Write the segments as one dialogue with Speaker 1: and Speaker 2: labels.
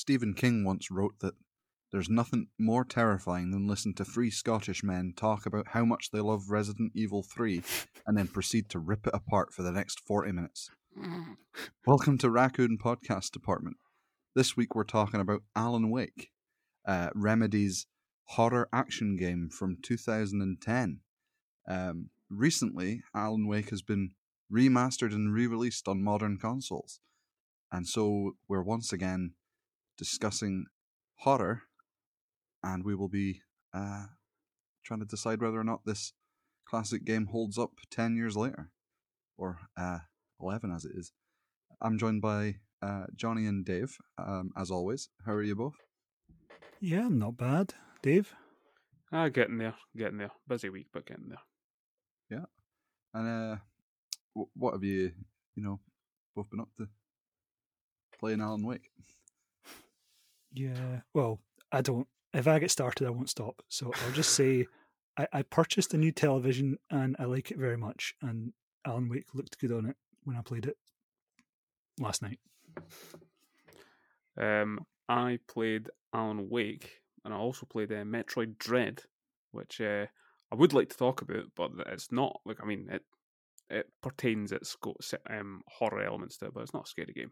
Speaker 1: Stephen King once wrote that there's nothing more terrifying than listen to three Scottish men talk about how much they love Resident Evil 3 and then proceed to rip it apart for the next 40 minutes. Welcome to Raccoon Podcast Department. This week we're talking about Alan Wake, uh, Remedy's horror action game from 2010. Um, recently, Alan Wake has been remastered and re released on modern consoles. And so we're once again discussing horror, and we will be uh, trying to decide whether or not this classic game holds up 10 years later, or uh, 11 as it is. I'm joined by uh, Johnny and Dave, um, as always. How are you both?
Speaker 2: Yeah, I'm not bad. Dave?
Speaker 3: Ah, getting there, getting there. Busy week, but getting there.
Speaker 1: Yeah. And uh, w- what have you, you know, both been up to? Playing Alan Wake.
Speaker 2: Yeah. Well, I don't. If I get started, I won't stop. So I'll just say I, I purchased a new television and I like it very much. And Alan Wake looked good on it when I played it last night.
Speaker 3: Um, I played Alan Wake, and I also played uh, Metroid Dread, which uh, I would like to talk about, but it's not like I mean it. It pertains its um, horror elements to it, but it's not a scary game.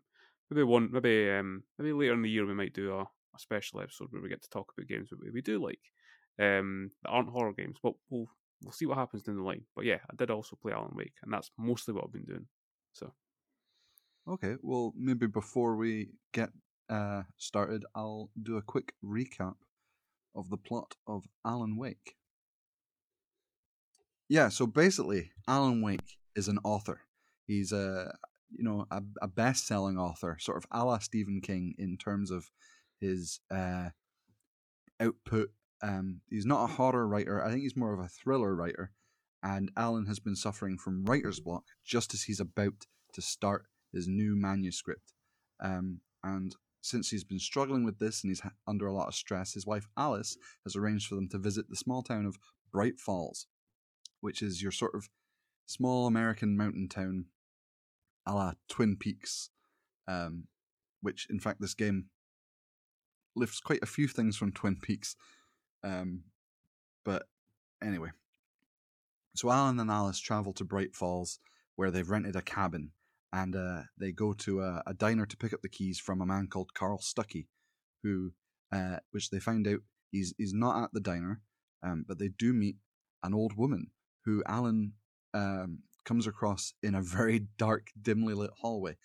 Speaker 3: Maybe one, maybe um, maybe later in the year we might do a, a special episode where we get to talk about games that we do like um, that aren't horror games. But we'll we'll see what happens down the line. But yeah, I did also play Alan Wake, and that's mostly what I've been doing. So
Speaker 1: Okay, well, maybe before we get uh, started, I'll do a quick recap of the plot of Alan Wake. Yeah, so basically, Alan Wake is an author. He's a you know a, a best-selling author, sort of a la Stephen King in terms of his uh, output. Um, he's not a horror writer. I think he's more of a thriller writer. And Alan has been suffering from writer's block just as he's about to start his new manuscript. Um, and since he's been struggling with this and he's ha- under a lot of stress, his wife Alice has arranged for them to visit the small town of Bright Falls, which is your sort of small American mountain town a la Twin Peaks, um, which in fact this game lifts quite a few things from Twin Peaks. Um, but anyway, so Alan and Alice travel to Bright Falls where they've rented a cabin and uh, they go to a, a, diner to pick up the keys from a man called Carl Stucky, who, uh, which they find out he's he's not at the diner, um, but they do meet an old woman who Alan um, comes across in a very dark, dimly lit hallway.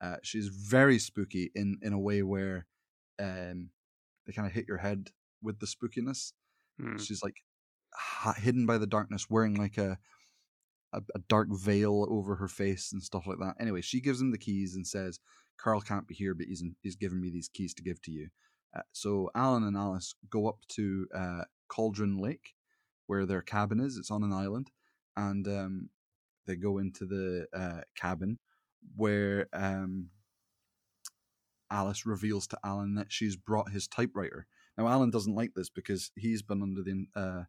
Speaker 1: Uh, she's very spooky in in a way where um, they kind of hit your head with the spookiness.
Speaker 3: hmm.
Speaker 1: She's like ha- hidden by the darkness, wearing like a, a a dark veil over her face and stuff like that. Anyway, she gives him the keys and says, "Carl can't be here, but he's in, he's given me these keys to give to you." Uh, so Alan and Alice go up to uh, Cauldron Lake, where their cabin is. It's on an island, and um, they go into the uh, cabin where um, Alice reveals to Alan that she's brought his typewriter. Now, Alan doesn't like this because he's been under the uh,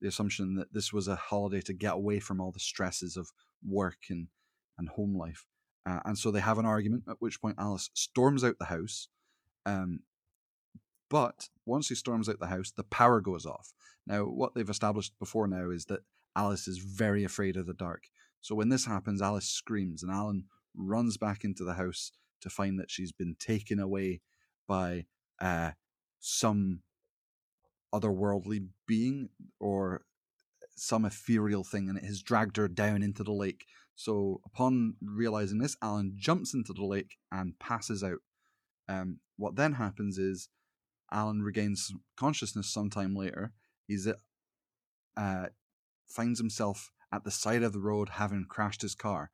Speaker 1: the assumption that this was a holiday to get away from all the stresses of work and and home life, uh, and so they have an argument. At which point, Alice storms out the house. Um, but once he storms out the house, the power goes off. Now, what they've established before now is that Alice is very afraid of the dark. So when this happens, Alice screams, and Alan runs back into the house to find that she's been taken away by uh, some otherworldly being or some ethereal thing, and it has dragged her down into the lake. So upon realizing this, Alan jumps into the lake and passes out. Um, what then happens is Alan regains consciousness sometime later. He's uh, finds himself at the side of the road having crashed his car.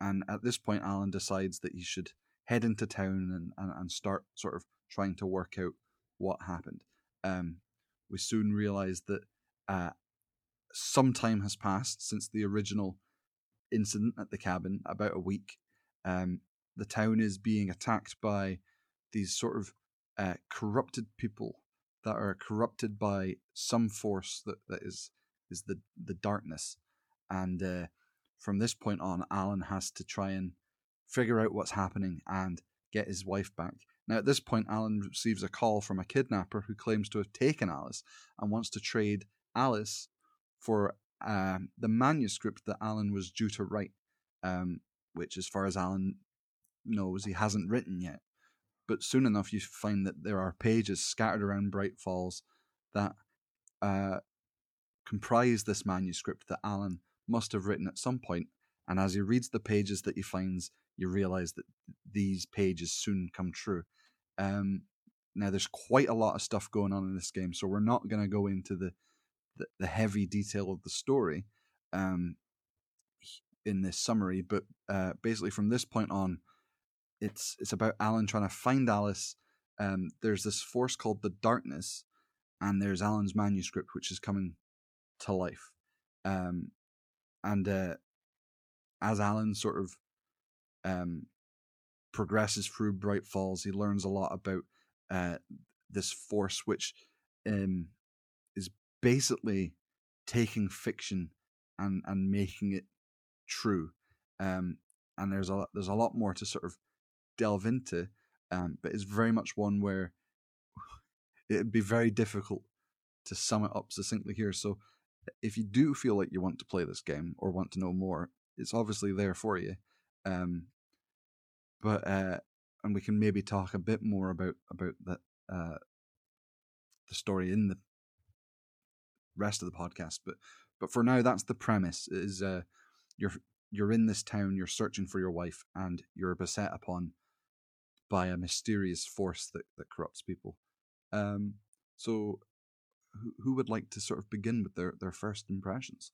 Speaker 1: And at this point, Alan decides that he should head into town and, and, and start sort of trying to work out what happened. Um, we soon realize that uh, some time has passed since the original incident at the cabin, about a week. Um, the town is being attacked by these sort of uh, corrupted people that are corrupted by some force that, that is is the the darkness, and uh, from this point on, Alan has to try and figure out what's happening and get his wife back. Now, at this point, Alan receives a call from a kidnapper who claims to have taken Alice and wants to trade Alice for um, the manuscript that Alan was due to write, um, which, as far as Alan knows, he hasn't written yet. But soon enough, you find that there are pages scattered around Bright Falls that uh, comprise this manuscript that Alan must have written at some point. And as he reads the pages that he finds, you realize that these pages soon come true. Um, now, there's quite a lot of stuff going on in this game, so we're not going to go into the, the, the heavy detail of the story um, in this summary. But uh, basically, from this point on, it's it's about Alan trying to find Alice. Um, there's this force called the Darkness, and there's Alan's manuscript, which is coming to life. Um, and uh, as Alan sort of um, progresses through Bright Falls, he learns a lot about uh, this force, which um, is basically taking fiction and and making it true. Um, and there's a there's a lot more to sort of delve into, um, but it's very much one where it'd be very difficult to sum it up succinctly here. So, if you do feel like you want to play this game or want to know more, it's obviously there for you. Um, but uh, and we can maybe talk a bit more about about that uh, the story in the rest of the podcast. But but for now, that's the premise: is uh, you're you're in this town, you're searching for your wife, and you're beset upon by a mysterious force that, that corrupts people. Um, so, who, who would like to sort of begin with their, their first impressions?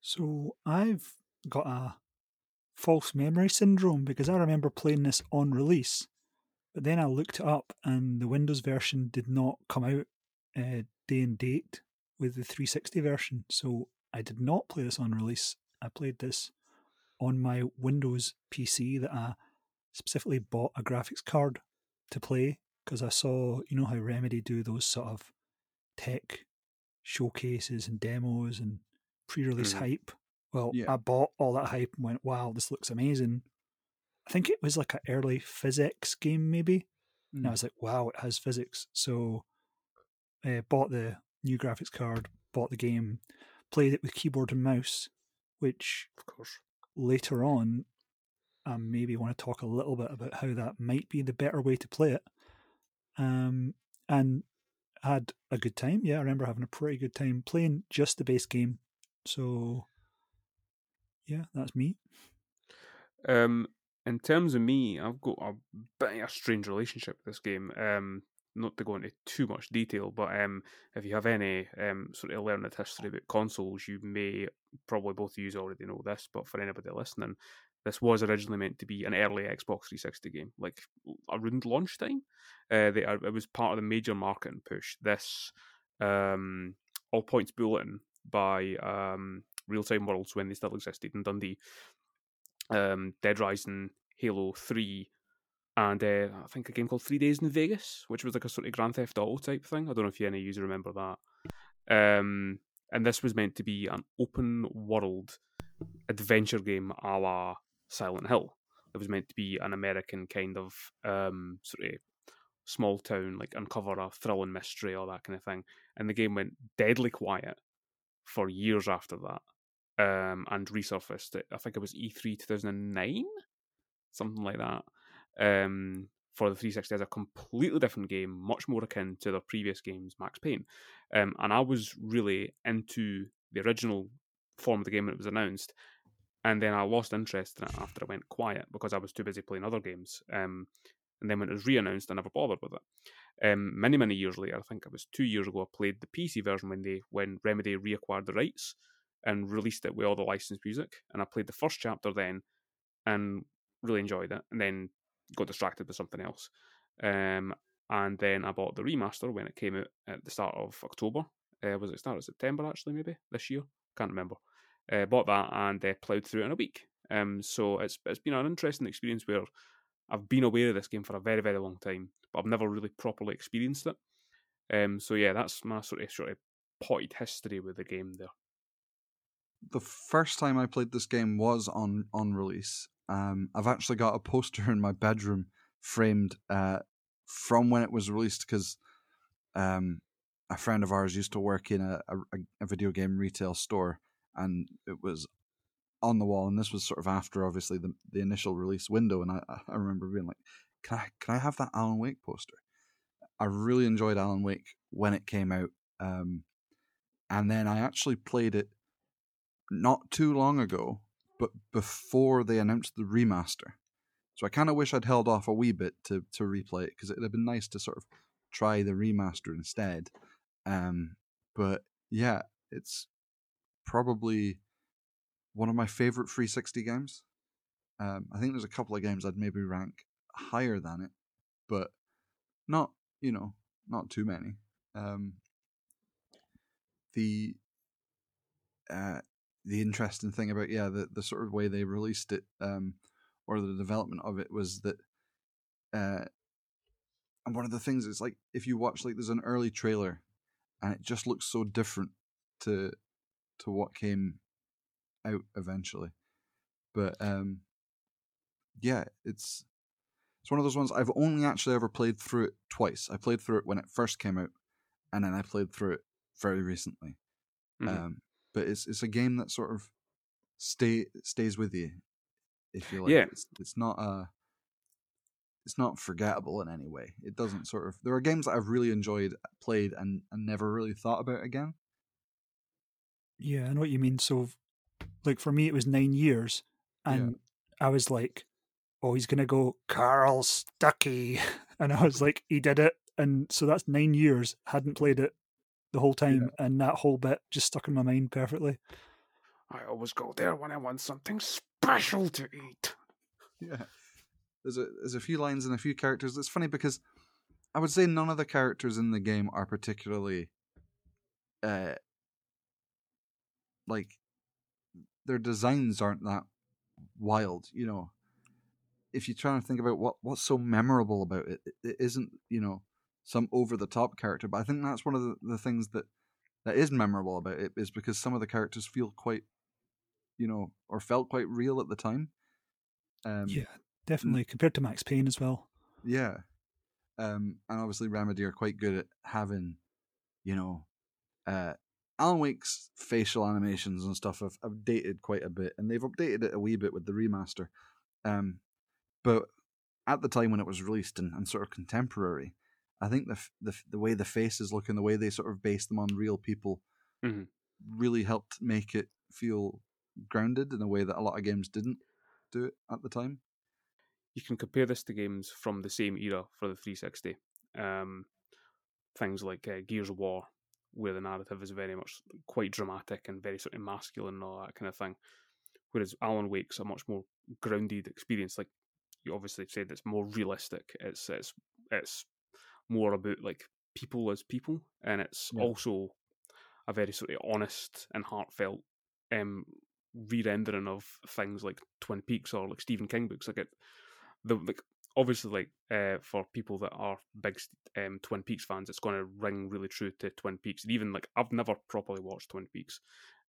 Speaker 2: So, I've got a false memory syndrome because I remember playing this on release, but then I looked it up and the Windows version did not come out uh, day and date with the 360 version. So, I did not play this on release. I played this on my Windows PC that I specifically bought a graphics card to play because I saw, you know, how Remedy do those sort of tech showcases and demos and pre release mm-hmm. hype. Well, yeah. I bought all that hype and went, wow, this looks amazing. I think it was like an early physics game, maybe. Mm. And I mm. was like, wow, it has physics. So uh, bought the new graphics card, bought the game, played it with keyboard and mouse, which
Speaker 3: of course
Speaker 2: later on I maybe want to talk a little bit about how that might be the better way to play it. Um, and had a good time. Yeah, I remember having a pretty good time playing just the base game. So, yeah, that's me.
Speaker 3: Um, in terms of me, I've got a bit of a strange relationship with this game. Um, not to go into too much detail, but um, if you have any um, sort of learned history about consoles, you may probably both of you already know this, but for anybody listening, this was originally meant to be an early Xbox 360 game, like around launch time. Uh, they are, it was part of the major marketing push. This um, All Points Bulletin by um, Real Time Worlds when they still existed in Dundee, um, Dead Rising, Halo 3, and uh, I think a game called Three Days in Vegas, which was like a sort of Grand Theft Auto type thing. I don't know if any of you remember that. Um, and this was meant to be an open world adventure game a la Silent Hill. It was meant to be an American kind of um, sort of small town, like uncover a thrilling mystery, all that kind of thing. And the game went deadly quiet for years after that, um, and resurfaced. It, I think it was E3 2009, something like that. Um, for the 360 as a completely different game, much more akin to their previous games, Max Payne. Um, and I was really into the original form of the game when it was announced, and then I lost interest in it after it went quiet because I was too busy playing other games. Um, and then when it was re-announced, I never bothered with it. Um, many many years later, I think it was two years ago, I played the PC version when they when Remedy reacquired the rights and released it with all the licensed music. And I played the first chapter then, and really enjoyed it. And then got distracted with something else. Um, and then I bought the remaster when it came out at the start of October. Uh, was it start of September actually? Maybe this year. Can't remember. Uh, bought that and uh, ploughed through it in a week. Um, so it's it's been an interesting experience where I've been aware of this game for a very very long time, but I've never really properly experienced it. Um, so yeah, that's my sort of sort of potted history with the game there.
Speaker 1: The first time I played this game was on on release. Um, I've actually got a poster in my bedroom framed uh, from when it was released because um, a friend of ours used to work in a, a, a video game retail store, and it was on the wall. And this was sort of after, obviously, the the initial release window. And I, I remember being like, "Can I can I have that Alan Wake poster?" I really enjoyed Alan Wake when it came out, um, and then I actually played it not too long ago, but before they announced the remaster. So I kind of wish I'd held off a wee bit to to replay it because it'd have been nice to sort of try the remaster instead. Um, but yeah, it's probably one of my favorite 360 games. Um, I think there's a couple of games I'd maybe rank higher than it, but not you know not too many. Um, the uh, the interesting thing about yeah the the sort of way they released it um, or the development of it was that uh, and one of the things is like if you watch like there's an early trailer and it just looks so different to to what came out eventually. But um yeah it's it's one of those ones i've only actually ever played through it twice. I played through it when it first came out and then i played through it very recently.
Speaker 3: Mhm.
Speaker 1: um but it's it's a game that sort of stay stays with you if you like
Speaker 3: Yeah.
Speaker 1: it's, it's not uh it's not forgettable in any way it doesn't sort of there are games that i've really enjoyed played and, and never really thought about again
Speaker 2: Yeah, I know what you mean. So, like for me, it was nine years,
Speaker 1: Yeah.
Speaker 2: and I was like, "Oh, he's gonna go Carl Stucky," and I was like, "He did it," and so that's nine years. Hadn't played it the whole time, and that whole bit just stuck in my mind perfectly.
Speaker 3: I always go there when I want something special to eat.
Speaker 1: yeah there's a there's a few lines and a few characters it's funny because i would say none of the characters in the game are particularly uh like their designs aren't that wild you know if you're trying to think about what what's so memorable about it it, it isn't you know some over the top character but i think that's one of the, the things that that is memorable about it is because some of the characters feel quite you know or felt quite real at the time um
Speaker 2: yeah, definitely compared to Max Payne as well.
Speaker 1: yeah. Um, and obviously Remedy are quite good at having, you know, uh, Alan Wake's facial animations and stuff have, have dated quite a bit, and they've updated it a wee bit with the remaster. Um, but at the time when it was released and, and sort of contemporary, I think the, the the way the faces look and the way they sort of base them on real people
Speaker 3: Mhm.
Speaker 1: really helped make it feel grounded in a way that a lot of games didn't do it at the time.
Speaker 3: you can compare this to games from the same era for the 360. Um, things like uh, Gears of War, where the narrative is very much quite dramatic and very sort of masculine and all that kind of thing. Whereas Alan Wake's a much more grounded experience. Like you obviously said, it's more realistic. It's it's it's more about like people as people, and it's
Speaker 1: Yeah.
Speaker 3: also a very sort of honest and heartfelt um, re-rendering of things like Twin Peaks or like Stephen King books. Like it, the like obviously like uh, for people that are big um, Twin Peaks fans, it's going to ring really true to Twin Peaks. And even like I've never properly watched Twin Peaks,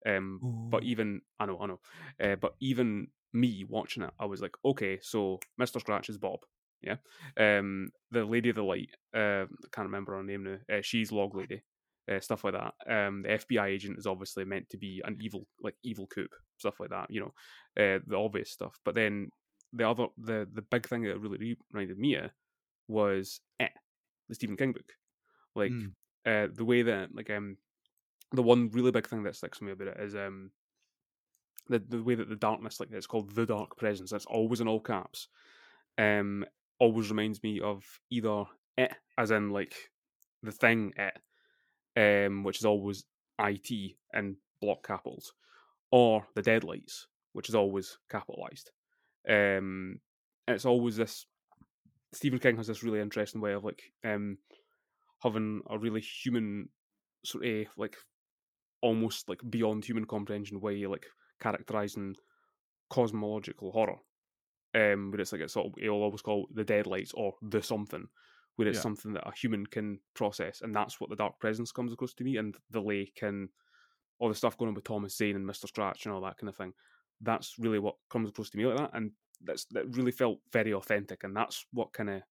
Speaker 3: um, but even I know, I know, uh, but even me watching it, I was like, okay, so Mister Scratch is Bob. Yeah, um, the Lady of the Light. Uh, I can't remember her name now. Uh, she's Log Lady. Uh, stuff like that. Um, the FBI agent is obviously meant to be an evil, like evil coop, stuff like that. You know, uh, the obvious stuff. But then the other, the the big thing that really reminded me of was eh, the Stephen King book. Like
Speaker 1: Mm.
Speaker 3: uh, the way that like um the one really big thing that sticks with me about it is um the the way that the darkness like it's called the dark presence. That's always in all caps. Um, always reminds me of either it as in like the thing it, um, which is always it in block capitals, or the deadlights, which is always capitalized. Um, and it's always this. Stephen King has this really interesting way of like um having a really human sort of like almost like beyond human comprehension way like characterizing cosmological horror. Um, where it's like it's sort of, he'll always call the deadlights or the something, where it's
Speaker 1: Yeah.
Speaker 3: something that a human can process, and that's what the dark presence comes across to me, and the lake and all the stuff going on with Thomas Zane and Mister Scratch and all that kind of thing. That's really what comes across to me like that, and that's that really felt very authentic, and that's what kind of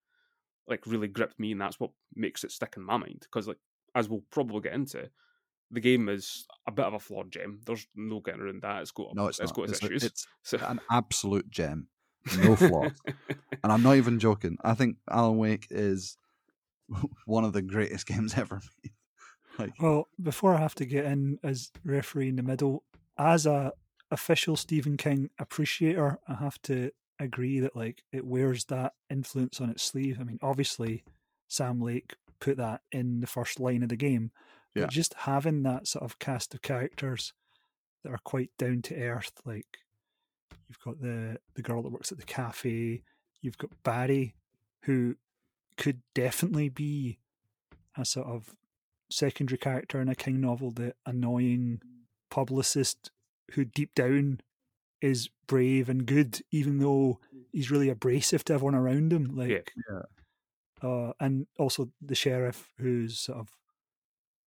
Speaker 3: like really gripped me, and that's what makes it stick in my mind. Because like as we'll probably get into, the game is a bit of a flawed gem. There's no getting around that. It's got
Speaker 1: No, it's,
Speaker 3: it's got its
Speaker 1: It's, a-
Speaker 3: issues.
Speaker 1: it's
Speaker 3: so,
Speaker 1: an absolute gem, no flaws. and I'm not even joking. I think Alan Wake is one of the greatest games ever made. Like,
Speaker 2: Well, before I have to get in as referee in the middle, as a official Stephen King appreciator, I have to agree that like it wears that influence on its sleeve. I mean, obviously, Sam Lake put that in the first line of the game,
Speaker 1: Yeah.
Speaker 2: but just having that sort of cast of characters that are quite down to earth, like you've got the the girl that works at the cafe, you've got Barry, who could definitely be a sort of secondary character in a King novel, the annoying publicist who deep down is brave and good, even though he's really abrasive to everyone around him. Like,
Speaker 1: Yeah.
Speaker 2: uh, and also the sheriff who's sort of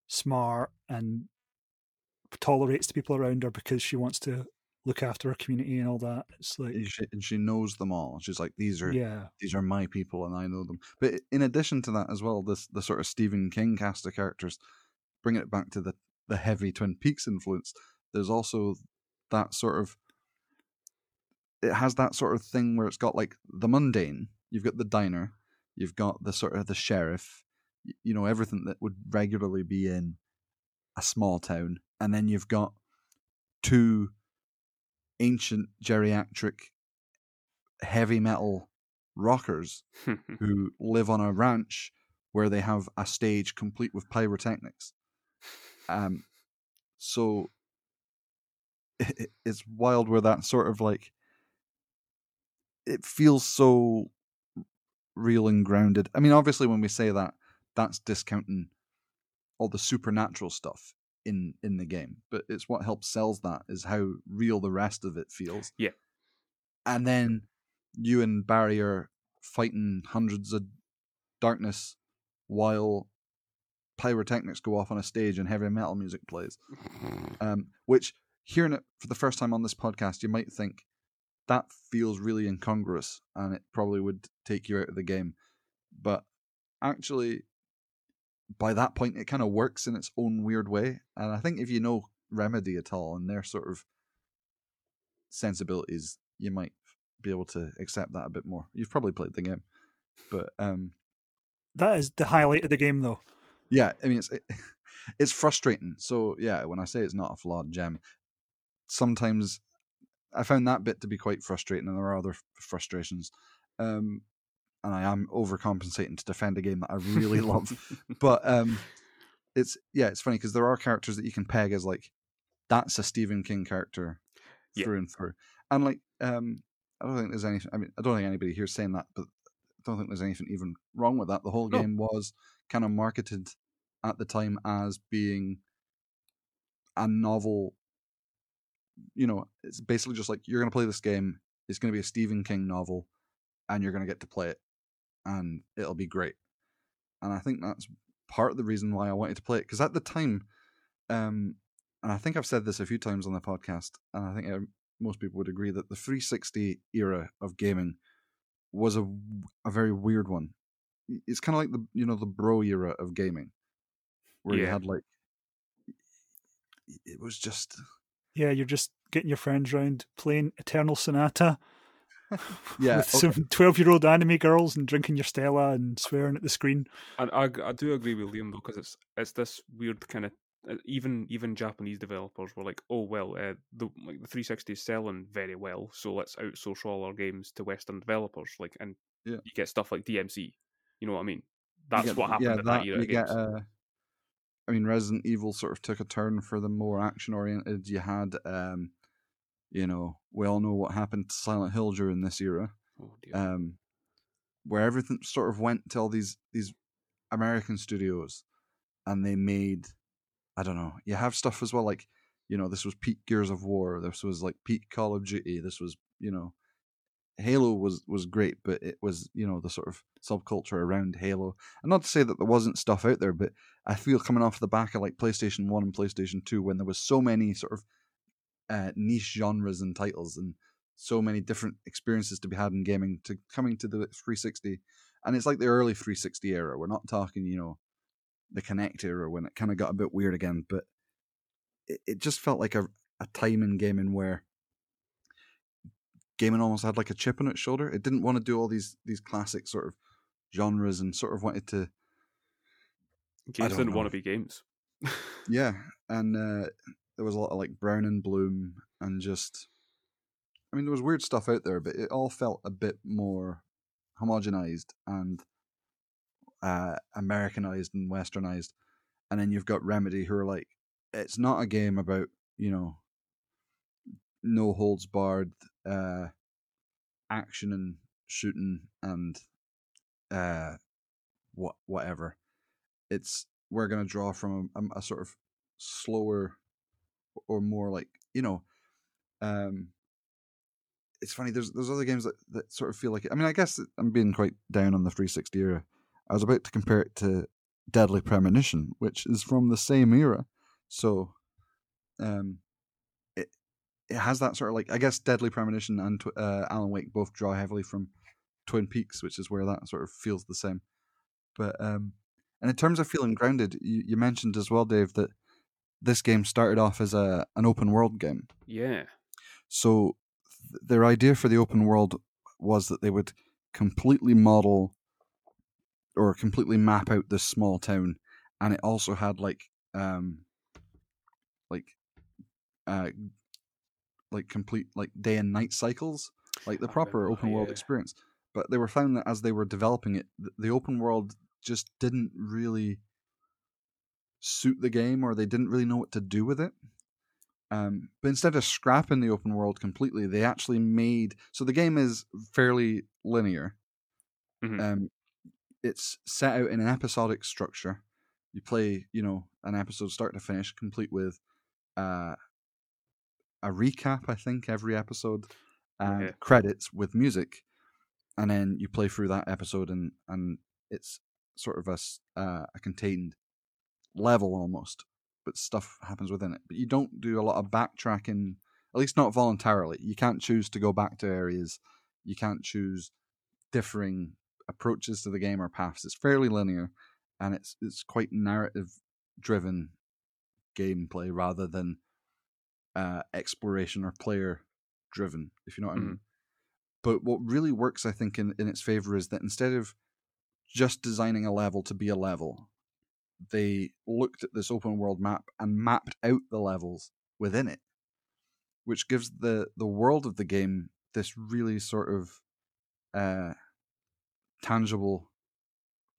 Speaker 2: smart and tolerates the people around her because she wants to look after her community and all that. It's like,
Speaker 1: and she, and she knows them all. She's like, these are
Speaker 2: yeah,
Speaker 1: these are my people, and I know them. But in addition to that, as well, this the sort of Stephen King cast of characters, bringing it back to the the heavy Twin Peaks influence. There's also that sort of. It has that sort of thing where it's got like the mundane. You've got the diner. You've got the sort of the sheriff. You know everything that would regularly be in a small town, and then you've got two ancient geriatric heavy metal rockers who live on a ranch where they have a stage complete with pyrotechnics. Um, so it, it- it's wild where that sort of like it feels so real and grounded. I mean, obviously, when we say that, that's discounting all the supernatural stuff in in the game, but it's what helps sells that is how real the rest of it feels.
Speaker 3: Yeah.
Speaker 1: and then you and Barry are fighting hundreds of darkness while pyrotechnics go off on a stage and heavy metal music plays. Um, which hearing it for the first time on this podcast, you might think that feels really incongruous and it probably would take you out of the game. But actually, by that point, it kind of works in its own weird way. And I think if you know Remedy at all and their sort of sensibilities, you might be able to accept that a bit more. You've probably played the game, but um,
Speaker 2: that is the highlight of the game, though.
Speaker 1: yeah, I mean it's it's frustrating. So yeah, when I say it's not a flawed gem, sometimes I found that bit to be quite frustrating, and there are other frustrations. Um, and I am overcompensating to defend a game that I really love, but um, it's yeah, it's funny because there are characters that you can peg as like that's a Stephen King character
Speaker 3: Yeah.
Speaker 1: through and through, and like um, I don't think there's anything. I mean, I don't think anybody here's saying that, but I don't think there's anything even wrong with that. The whole
Speaker 3: No.
Speaker 1: game was kind of marketed at the time as being a novel. You know, it's basically just like you're going to play this game. It's going to be a Stephen King novel, and you're going to get to play it, and it'll be great. And I think that's part of the reason why I wanted to play it because at the time, um, and I think I've said this a few times on the podcast, and I think uh, most people would agree that the 360 era of gaming was a a very weird one. It's kind of like the you know the bro era of gaming, where you had like it was just
Speaker 2: Yeah, you're just getting your friends round playing Eternal Sonata
Speaker 1: Yeah,
Speaker 2: with
Speaker 1: okay.
Speaker 2: some 12 year old anime girls and drinking your Stella and swearing at the screen.
Speaker 3: And I, I do agree with Liam though, because it's it's this weird kind of even even Japanese developers were like, oh well, uh, the like the 360 is selling very well, so let's outsource all our games to Western developers. Like, and
Speaker 1: Yeah.
Speaker 3: you get stuff like DMC. You know what I mean? That's
Speaker 1: get-
Speaker 3: what happened
Speaker 1: Yeah,
Speaker 3: in that,
Speaker 1: that
Speaker 3: era.
Speaker 1: you get. Uh, I mean, Resident Evil sort of took a turn for the more action oriented. You had, um, you know, we all know what happened to Silent Hill during this era.
Speaker 3: oh dear.
Speaker 1: um, where everything sort of went to all these these American studios, and they made I don't know. You have stuff as well like you know this was peak Gears of War. This was like peak Call of Duty. This was you know Halo was was great, but it was you know the sort of subculture around Halo. And not to say that there wasn't stuff out there, but I feel coming off the back of like PlayStation One and PlayStation Two, when there was so many sort of uh, niche genres and titles, and so many different experiences to be had in gaming to coming to the 360, and it's like the early 360 era. We're not talking, you know, the Kinect era when it kind of got a bit weird again, but it, it just felt like a a time in gaming where gaming almost had like a chip on its shoulder. It didn't want to do all these these classic sort of genres and sort of wanted to
Speaker 3: Games didn't want to be games.
Speaker 1: yeah, and uh, there was a lot of like Brown and Bloom and just I mean there was weird stuff out there, but it all felt a bit more homogenized and uh, Americanized and westernized. And then you've got Remedy who are like, it's not a game about you know no holds barred uh, action and shooting and uh, what whatever. It's we're gonna draw from a, a sort of slower or more like you know um it's funny there's there's other games that, that sort of feel like it. i mean i guess i'm being quite down on the 360 era i was about to compare it to deadly premonition which is from the same era so um it it has that sort of like i guess deadly premonition and uh, alan wake both draw heavily from twin peaks which is where that sort of feels the same but um and in terms of feeling grounded you, you mentioned as well dave that this game started off as a an open world game
Speaker 3: yeah.
Speaker 1: so th- their idea for the open world was that they would completely model or completely map out this small town, and it also had like um like uh like complete like day and night cycles, like the proper open world
Speaker 3: yeah.
Speaker 1: experience. But they were found that as they were developing it, th- the open world just didn't really suit the game, or they didn't really know what to do with it. Um, but instead of scrapping the open world completely, they actually made so the game is fairly linear.
Speaker 3: Mhm.
Speaker 1: Um, it's set out in an episodic structure. You play, you know, an episode start to finish, complete with uh, a recap. I think every episode and
Speaker 3: Yeah.
Speaker 1: credits with music, and then you play through that episode, and and it's sort of a uh, a contained level almost, but stuff happens within it. But you don't do a lot of backtracking, at least not voluntarily. You can't choose to go back to areas. You can't choose differing approaches to the game or paths. It's fairly linear, and it's it's quite narrative driven gameplay rather than uh, exploration or player driven. If you know what I mean. But what really works, I think, in, in its favor is that instead of just designing a level to be a level, they looked at this open world map and mapped out the levels within it, which gives the the world of the game this really sort of uh, tangible,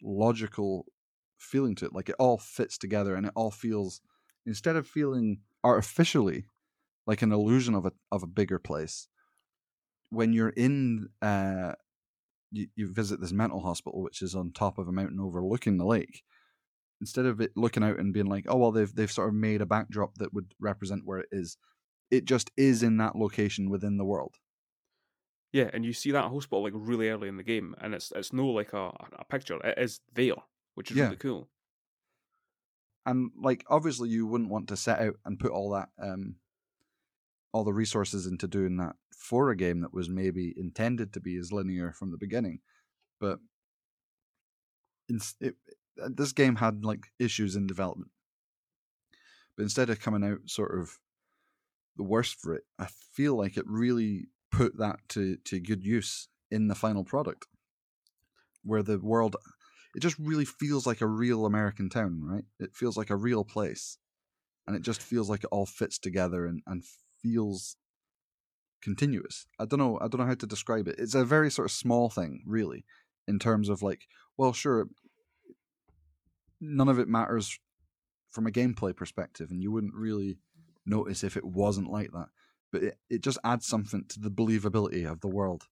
Speaker 1: logical feeling to it. Like it all fits together and it all feels instead of feeling artificially like an illusion of a of a bigger place. When you're in uh you, you visit this mental hospital which is on top of a mountain overlooking the lake instead of it looking out and being like oh well they've they've sort of made a backdrop that would represent where it is it just is in that location within the world
Speaker 3: Yeah, and you see that hospital like really early in the game, and it's it's no like a, a picture. It is there, which is
Speaker 1: Yeah.
Speaker 3: really cool.
Speaker 1: and like obviously you wouldn't want to set out and put all that um all the resources into doing that for a game that was maybe intended to be as linear from the beginning but in, it, Uh, this game had like issues in development but instead of coming out sort of the worst for it i feel like it really put that to to good use in the final product where the world it just really feels like a real American town, right? It feels like a real place. And it just feels like it all fits together and, and feels continuous. I don't know I don't know how to describe it. It's a very sort of small thing, really, in terms of like, well sure none of it matters from a gameplay perspective, and you wouldn't really notice if it wasn't like that. But it, it just adds something to the believability of the world.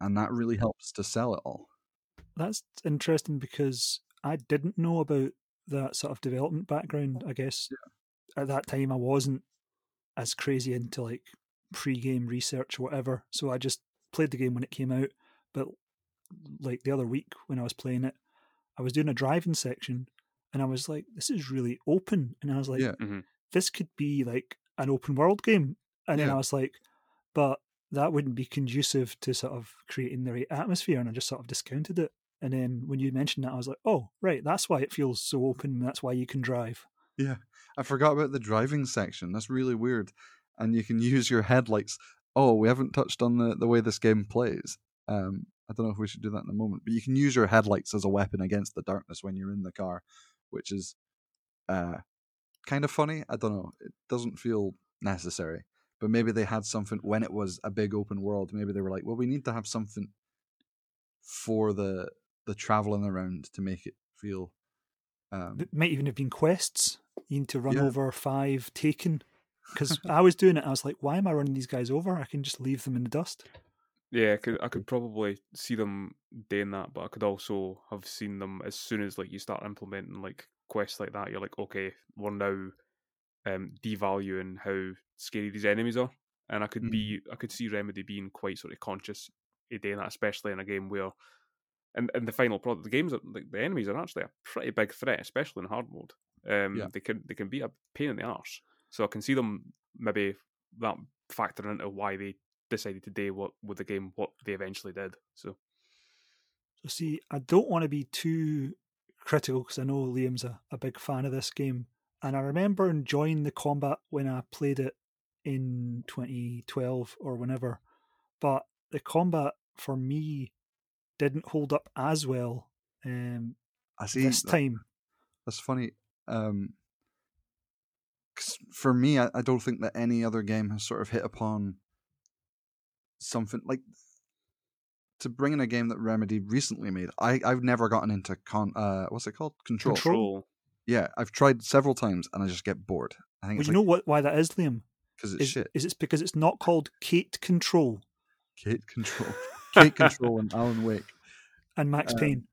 Speaker 1: And that really helps to sell it all.
Speaker 2: That's interesting because I didn't know about that sort of development background. I guess at that time I wasn't as crazy into like pre-game research or whatever, so I just played the game when it came out. But like the other week when I was playing it, I was doing a driving section, and I was like, "This is really open," and I was like,
Speaker 1: Yeah.
Speaker 3: Mhm.
Speaker 2: "This could be like an open world game." And then I was like, "But that wouldn't be conducive to sort of creating the right atmosphere, and I just sort of discounted it. And then when you mentioned that, I was like, oh, right, that's why it feels so open. That's why you can drive.
Speaker 1: Yeah, I forgot about the driving section. That's really weird. And you can use your headlights. Oh, we haven't touched on the, the way this game plays. Um, I don't know if we should do that in a moment, but you can use your headlights as a weapon against the darkness when you're in the car, which is uh, kind of funny. I don't know. It doesn't feel necessary, but maybe they had something when it was a big open world. Maybe they were like, well, we need to have something for the the traveling around to make it feel. Um,
Speaker 2: It might even have been quests. You need to run
Speaker 1: Yeah.
Speaker 2: over five taken. Because I was doing it, I was like, why am I running these guys over? I can just leave them in the dust.
Speaker 3: Yeah, I could, I could probably see them doing that, but I could also have seen them as soon as like you start implementing like quests like that. You're like, okay, we're now um, devaluing how scary these enemies are, and I could
Speaker 1: Mm.
Speaker 3: be, I could see Remedy being quite sort of conscious of doing that, especially in a game where, and and the final product, the games, are, like the enemies are actually a pretty big threat, especially in hard mode. Um,
Speaker 1: Yeah.
Speaker 3: they can they can be a pain in the arse. So I can see them maybe that factoring into why they decided today what with the game what they eventually did. So
Speaker 2: So, see, I don't want to be too critical because I know Liam's a, a big fan of this game. And I remember enjoying the combat when I played it in 2012 or whenever. But the combat for me didn't hold up as well um,
Speaker 1: I see.
Speaker 2: this
Speaker 1: that-
Speaker 2: time.
Speaker 1: That's funny. Um 'cause for me, I, I don't think that any other game has sort of hit upon something like to bring in a game that Remedy recently made. I I've never gotten into con. Uh, what's it called? Control.
Speaker 2: Control?
Speaker 1: Yeah, I've tried several times and I just get bored. I think
Speaker 2: Well,
Speaker 1: it's
Speaker 2: you know what? Why that is, Liam?
Speaker 1: because it's
Speaker 2: Is,
Speaker 1: shit.
Speaker 2: is it's because it's not called Kate Control
Speaker 1: Kate Control, Kate Control, and Alan Wake
Speaker 2: and Max
Speaker 1: Um,
Speaker 2: Payne.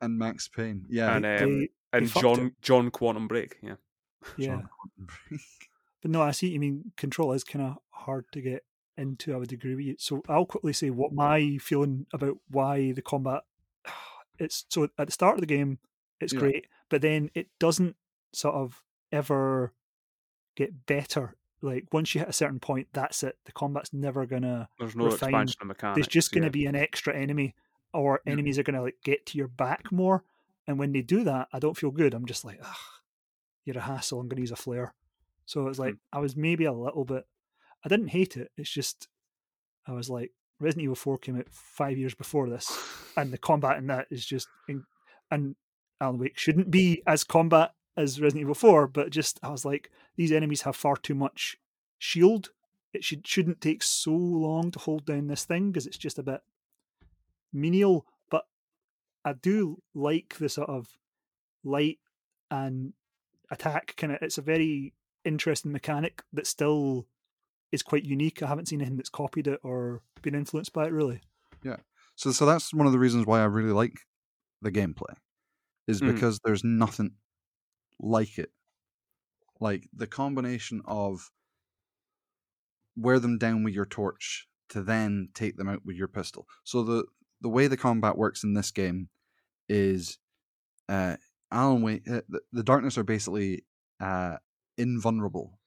Speaker 1: and Max Payne. Yeah,
Speaker 3: and um,
Speaker 2: They,
Speaker 3: and
Speaker 2: fucked
Speaker 3: John John Quantum Break, yeah.
Speaker 2: yeah.
Speaker 1: John Quantum
Speaker 2: But no, I see. what You mean control is kind of hard to get into. I would agree with you. So I'll quickly say what my feeling about why the combat. It's so at the start of the game, it's
Speaker 1: Yeah.
Speaker 2: great, but then it doesn't sort of ever get better. Like once you hit a certain point, that's it. The combat's never gonna.
Speaker 3: There's no
Speaker 2: Refined.
Speaker 3: expansion of mechanics.
Speaker 2: There's just gonna
Speaker 3: yeah.
Speaker 2: be an extra enemy, or
Speaker 1: Yeah.
Speaker 2: enemies are gonna like get to your back more. And when they do that, I don't feel good. I'm just like, ugh, you're a hassle. I'm gonna use a flare. So it's hmm. like I was maybe a little bit. I didn't hate it. It's just I was like Resident Evil Four came out five years before this, and the combat in that is just in, and Alan Wake shouldn't be as combat as Resident Evil Four, but just I was like these enemies have far too much shield. It should shouldn't take so long to hold down this thing because it's just a bit menial. But I do like the sort of light and attack kind of. It's a very interesting mechanic that still is quite unique. I haven't seen anything that's copied it or been influenced by it really. Yeah.
Speaker 1: So, so that's one of the reasons why I really like the gameplay, is
Speaker 3: Mm.
Speaker 1: because there's nothing like it. Like the combination of wear them down with your torch to then take them out with your pistol. So the the way the combat works in this game is, uh, Alan Wake, uh, the, the darkness are basically uh, invulnerable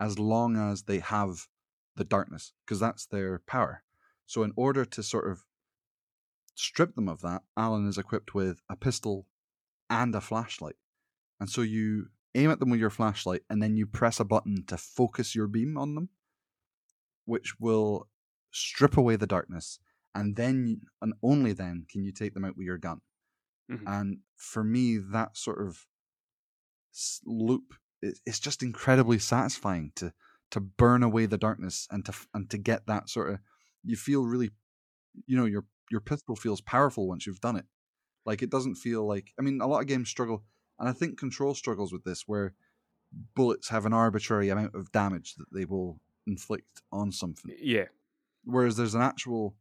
Speaker 1: as long as they have the darkness because that's their power. So in order to sort of strip them of that, Alan is equipped with a pistol and a flashlight. And so you aim at them with your flashlight and then you press a button to focus your beam on them, which will strip away the darkness. And then, and only then, can you take them out with your gun.
Speaker 3: Mhm.
Speaker 1: And for me, that sort of loop, it's just incredibly satisfying to to burn away the darkness and to and to get that sort of you feel really you know your your pistol feels powerful once you've done it. Like it doesn't feel like i mean a lot of games struggle and i think control struggles with this where bullets have an arbitrary amount of damage that they will inflict on something.
Speaker 3: Yeah,
Speaker 1: whereas there's an actual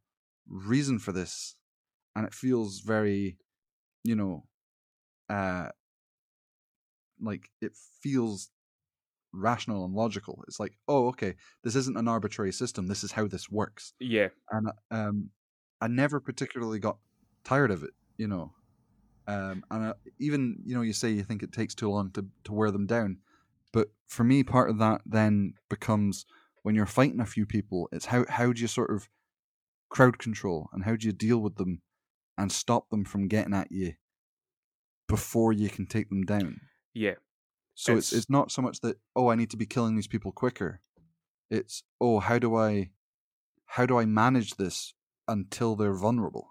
Speaker 1: reason for this and it feels very you know uh like it feels rational and logical it's like oh okay this isn't an arbitrary system this is how this works
Speaker 3: yeah.
Speaker 1: and um i never particularly got tired of it you know um and uh, even you know you say you think it takes too long to to wear them down but for me part of that then becomes when you're fighting a few people, it's how how do you sort of crowd control and how do you deal with them and stop them from getting at you before you can take them down.
Speaker 3: Yeah,
Speaker 1: So it's
Speaker 3: It's-
Speaker 1: it's not so much that oh I need to be killing these people quicker. It's oh how do I how do I manage this until they're vulnerable?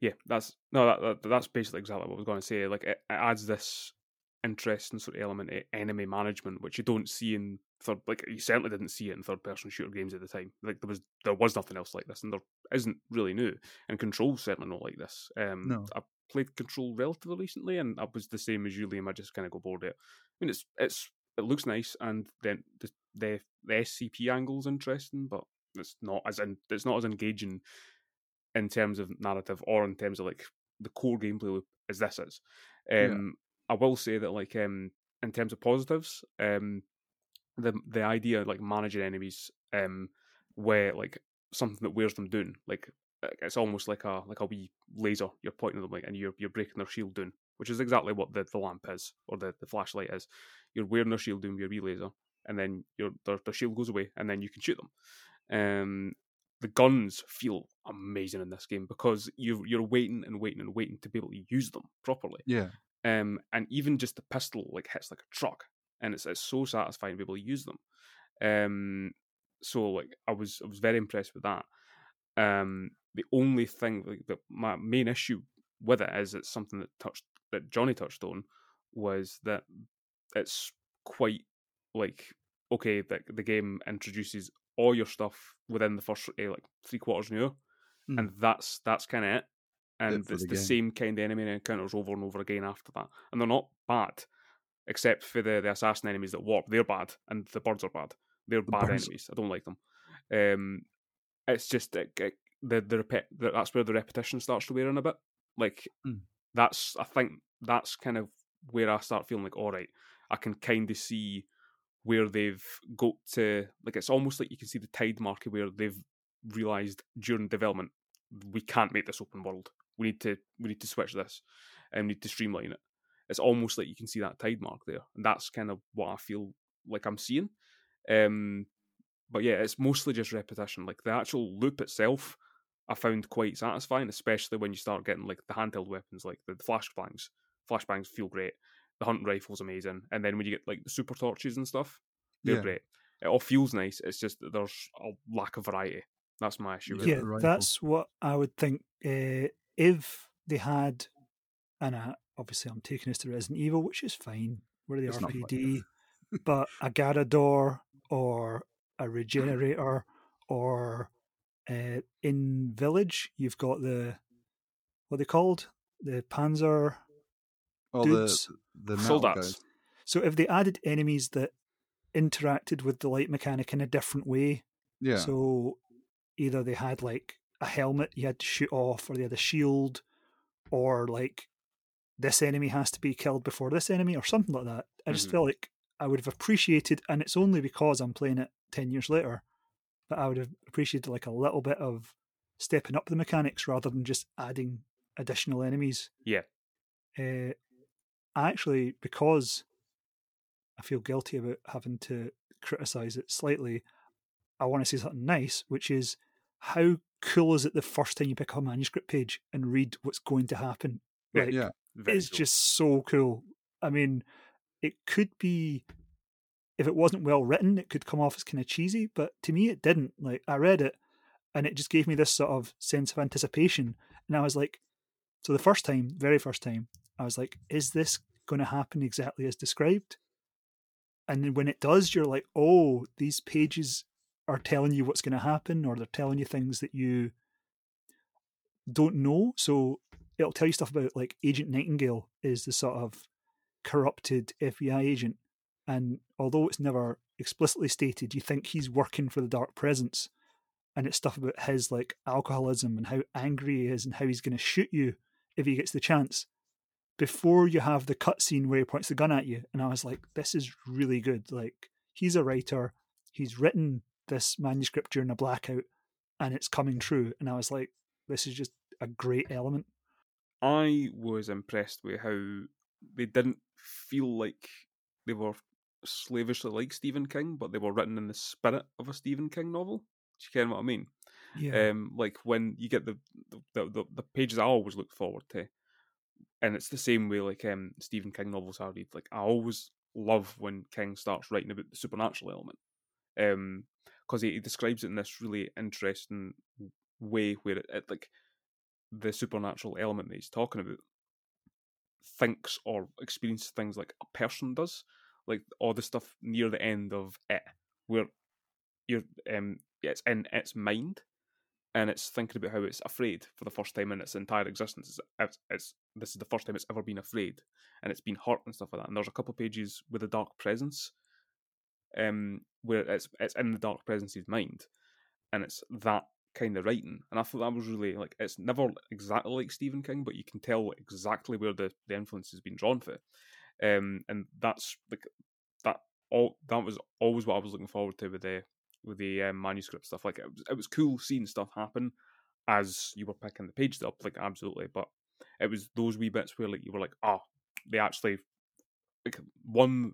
Speaker 3: yeah. That's no, that, that that's basically exactly what I was going to say. Like it, it adds this interesting sort of element to enemy management, which you don't see in third. Like you certainly didn't see it in third-person shooter games at the time. Like there was there was nothing else like this, and there isn't really new. And Control's certainly not like this. Um,
Speaker 1: No.
Speaker 3: I played Control relatively recently, and I was the same as you, Liam. I just kind of go bored it. I mean, it's it's it looks nice, and then the the, the SCP angle's interesting, but it's not as in, it's not as engaging in terms of narrative or in terms of like the core gameplay loop as this is.
Speaker 1: Yeah.
Speaker 3: Um, I will say that like um, in terms of positives, um, the the idea of like managing enemies um, where like something that wears them down, like it's almost like a like a wee laser you're pointing at them like and you're you're breaking their shield down, which is exactly what the, the lamp is or the, the flashlight is. You're wearing their shield down with your wee laser, and then your their, their shield goes away, and then you can shoot them. Um, the guns feel amazing in this game because you you're waiting and waiting and waiting to be able to use them properly.
Speaker 1: Yeah.
Speaker 3: Um, and even just the pistol like hits like a truck, and it's it's so satisfying to be able to use them. Um, so like I was I was very impressed with that. Um, the only thing like that my main issue with it is it's something that touched that Johnny touched on was that it's quite like okay that the game introduces all your stuff within the first uh, like three quarters of an hour,
Speaker 1: Mm.
Speaker 3: and that's that's kind of it. And
Speaker 1: for
Speaker 3: it's
Speaker 1: the
Speaker 3: the, same kind of enemy encounters over and over again after that, and they're not bad, except for the the assassin enemies that warp. They're bad, and the birds are bad. They're
Speaker 1: The
Speaker 3: bad
Speaker 1: birds-
Speaker 3: enemies. I don't like them. Um, it's just it, it, the the that's where the repetition starts to wear in a bit. Like
Speaker 1: Mm.
Speaker 3: that's I think that's kind of where I start feeling like all right. I can kind of see where they've got to like it's almost like you can see the tide marker where they've realized during development we can't make this open world. We need to we need to switch this and we need to streamline it. It's almost like you can see that tide mark there, and that's kind of what I feel like I'm seeing. Um, but yeah, it's mostly just repetition. Like the actual loop itself, I found quite satisfying, especially when you start getting like the handheld weapons, like the flashbangs. Flashbangs feel great. The hunting rifle's amazing, and then when you get like the super torches and stuff, they're
Speaker 1: Yeah.
Speaker 3: great. It all feels nice. It's just that there's a lack of variety. That's my issue. with
Speaker 2: yeah,
Speaker 3: it.
Speaker 1: the
Speaker 2: that's what I would think. Uh, if they had, and I, obviously I'm taking us to Resident Evil, which is fine. We're the
Speaker 1: It's.
Speaker 2: RPD, but a Garrador or a Regenerator or uh, in Village, you've got the what are they called the Panzer.
Speaker 1: Oh,
Speaker 2: Dudes.
Speaker 1: the the
Speaker 3: Soldats.
Speaker 1: guys.
Speaker 2: So if they added enemies that interacted with the light mechanic in a different way,
Speaker 1: Yeah.
Speaker 2: So either they had like a helmet you had to shoot off, or they had a shield, or like this enemy has to be killed before this enemy, or something like that. I just
Speaker 3: Mhm.
Speaker 2: feel like I would have appreciated, and it's only because I'm playing it 10 years later, that I would have appreciated like a little bit of stepping up the mechanics rather than just adding additional enemies.
Speaker 3: Yeah.
Speaker 2: Uh, I actually, because I feel guilty about having to criticize it slightly, I want to say something nice, which is how cool is it the first time you pick up a manuscript page and read what's going to happen?
Speaker 3: Yeah,
Speaker 2: Like,
Speaker 1: yeah.
Speaker 3: Very
Speaker 2: it's
Speaker 3: cool.
Speaker 2: just so cool. I mean, it could be if it wasn't well written, it could come off as kind of cheesy, but to me, it didn't. Like I read it, and it just gave me this sort of sense of anticipation, and I was like, so the first time, very first time, I was like, is this going to happen exactly as described? And then when it does, you're like, oh, these pages are telling you what's going to happen, or they're telling you things that you don't know. So it'll tell you stuff about like Agent Nightingale is the sort of corrupted FBI agent, and although it's never explicitly stated, you think he's working for the Dark Presence, and it's stuff about his like alcoholism and how angry he is and how he's going to shoot you if he gets the chance. Before you have the cutscene where he points the gun at you, and I was like, "This is really good." Like he's a writer, he's written this manuscript during a blackout, and it's coming true. And I was like, "This is just a great element."
Speaker 3: I was impressed with how they didn't feel like they were slavishly like Stephen King, but they were written in the spirit of a Stephen King novel. Do you get what I mean?
Speaker 2: Yeah.
Speaker 3: Um, like when you get the the, the the pages I always look forward to, and it's the same way like um Stephen King novels I read. Like I always love when King starts writing about the supernatural element, um, because he, he describes it in this really interesting way where it, it like the supernatural element that he's talking about thinks or experiences things like a person does, like all the stuff near the end of it, where you're um it's in its mind and it's thinking about how it's afraid for the first time in its entire existence. It's, it's, it's this is the first time it's ever been afraid, and it's been hurt and stuff like that. And there's a couple pages with a dark presence, um, where it's it's in the dark presence's mind, and it's that kind of writing. And I thought that was really like it's never exactly like Stephen King, but you can tell exactly where the the influence has been drawn for. Um, and that's like that all that was always what I was looking forward to with the with the um, manuscript stuff. Like it was, it was cool seeing stuff happen as you were picking the pages up. Like absolutely, but it was those wee bits where like you were like, oh, they actually like one,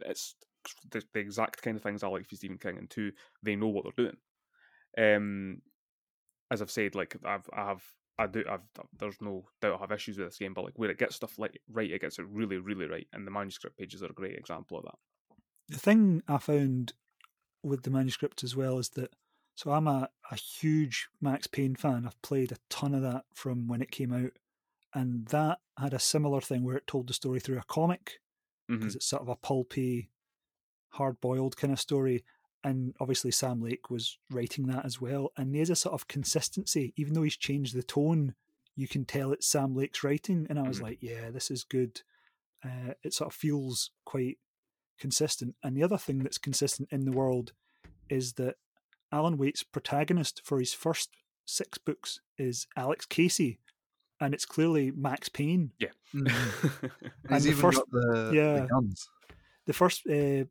Speaker 3: it's the, the exact kind of things I like for Stephen King, and two, they know what they're doing. Um, as I've said, like I've I have I do I've there's no doubt I have issues with this game, but like where it gets stuff like right, it gets it really really right, and the manuscript pages are a great example of that.
Speaker 2: The thing I found with the manuscript as well is that so I'm a, a huge Max Payne fan. I've played a ton of that from when it came out, and that had a similar thing where it told the story through a comic because
Speaker 3: Mhm.
Speaker 2: it's sort of a pulpy, hard boiled kind of story. And obviously, Sam Lake was writing that as well. And there's a sort of consistency, even though he's changed the tone, you can tell it's Sam Lake's writing. And I was
Speaker 3: Mhm.
Speaker 2: like, yeah, this is good. Uh, it sort of feels quite consistent. And the other thing that's consistent in the world is that Alan Wake's protagonist for his first six books is Alex Casey. And it's clearly Max Payne.
Speaker 1: Mhm.
Speaker 2: And
Speaker 1: He's
Speaker 2: the
Speaker 1: even
Speaker 2: first-
Speaker 1: got the,
Speaker 2: yeah.
Speaker 1: the guns.
Speaker 2: the first uh,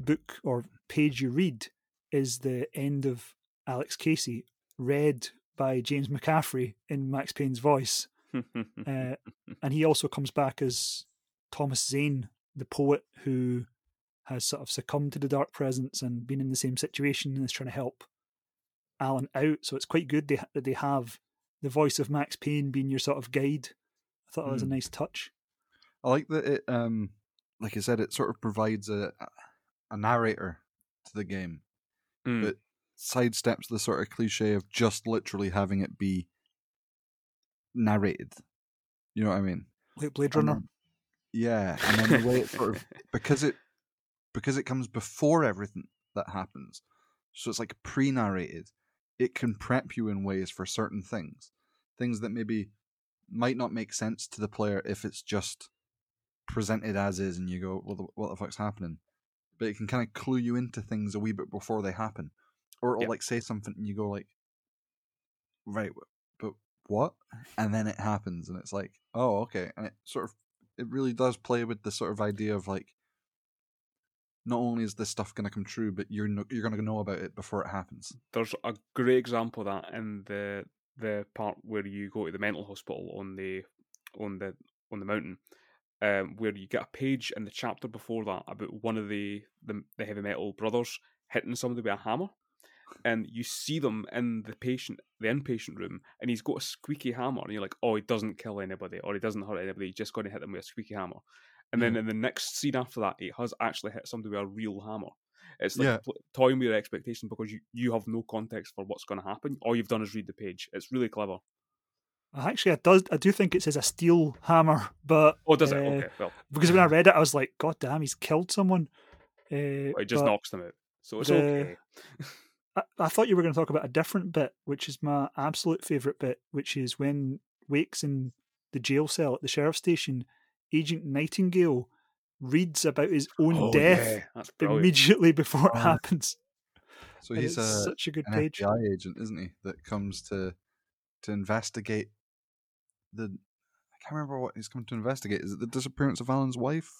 Speaker 2: book or page you read is the end of Alex Casey, read by James McCaffrey in Max Payne's voice. Uh, and he also comes back as Thomas Zane, the poet who has sort of succumbed to the dark presence and been in the same situation and is trying to help Alan out. So it's quite good they, that they have the voice of Max Payne being your sort of guide. I thought that was a
Speaker 1: Hmm.
Speaker 2: nice touch.
Speaker 1: I like that it um like I said, it sort of provides a a narrator to the game.
Speaker 3: Mm.
Speaker 1: But sidesteps the sort of cliche of just literally having it be narrated. You know what I mean?
Speaker 2: Like Blade Runner.
Speaker 1: yeah, and then the way it sort of because it because it comes before everything that happens, so it's like pre-narrated. It can prep you in ways for certain things, things that maybe might not make sense to the player if it's just presented as is, and you go, "Well, the- what the fuck's happening?" But it can kind of clue you into things a wee bit before they happen, or it'll
Speaker 3: Yep.
Speaker 1: like say something, and you go like, "Right, but what?" And then it happens, and it's like, "Oh, okay," and it sort of it really does play with the sort of idea of like not only is this stuff going to come true but you're no, you're going to know about it before it happens
Speaker 3: There's a great example of that in the the part where you go to the mental hospital on the on the on the mountain, um, where you get a page in the chapter before that about one of the the, the heavy metal brothers hitting somebody with a hammer, and you see them in the patient the inpatient room, and he's got a squeaky hammer, and you're like, oh, he doesn't kill anybody, or he doesn't hurt anybody, he's just going to hit them with a squeaky hammer. And then in the next scene after that, he has actually hit somebody with a real hammer. It's like
Speaker 1: Yeah.
Speaker 3: pl- toying with your expectation because you, you have no context for what's going to happen. All you've done is read the page. It's really clever.
Speaker 2: Actually, I does I do think it says a steel hammer, but
Speaker 3: Oh, does it?
Speaker 2: uh,
Speaker 3: Okay, well,
Speaker 2: Because when I read it, I was like, "God damn, he's killed someone." Uh,
Speaker 3: it just knocks them out. So it's
Speaker 2: the-
Speaker 3: okay.
Speaker 2: I, I thought you were going to talk about a different bit, which is my absolute favorite bit, which is when Wake's in the jail cell at the sheriff's station. Agent Nightingale reads about his own
Speaker 3: Oh,
Speaker 2: death
Speaker 3: yeah,
Speaker 2: immediately before it
Speaker 1: Oh.
Speaker 2: happens.
Speaker 1: so
Speaker 2: and
Speaker 1: he's a
Speaker 2: such a good
Speaker 1: an
Speaker 2: page.
Speaker 1: FBI agent isn't he that comes to to investigate the I can't remember what he's come to investigate is it the disappearance of Alan's wife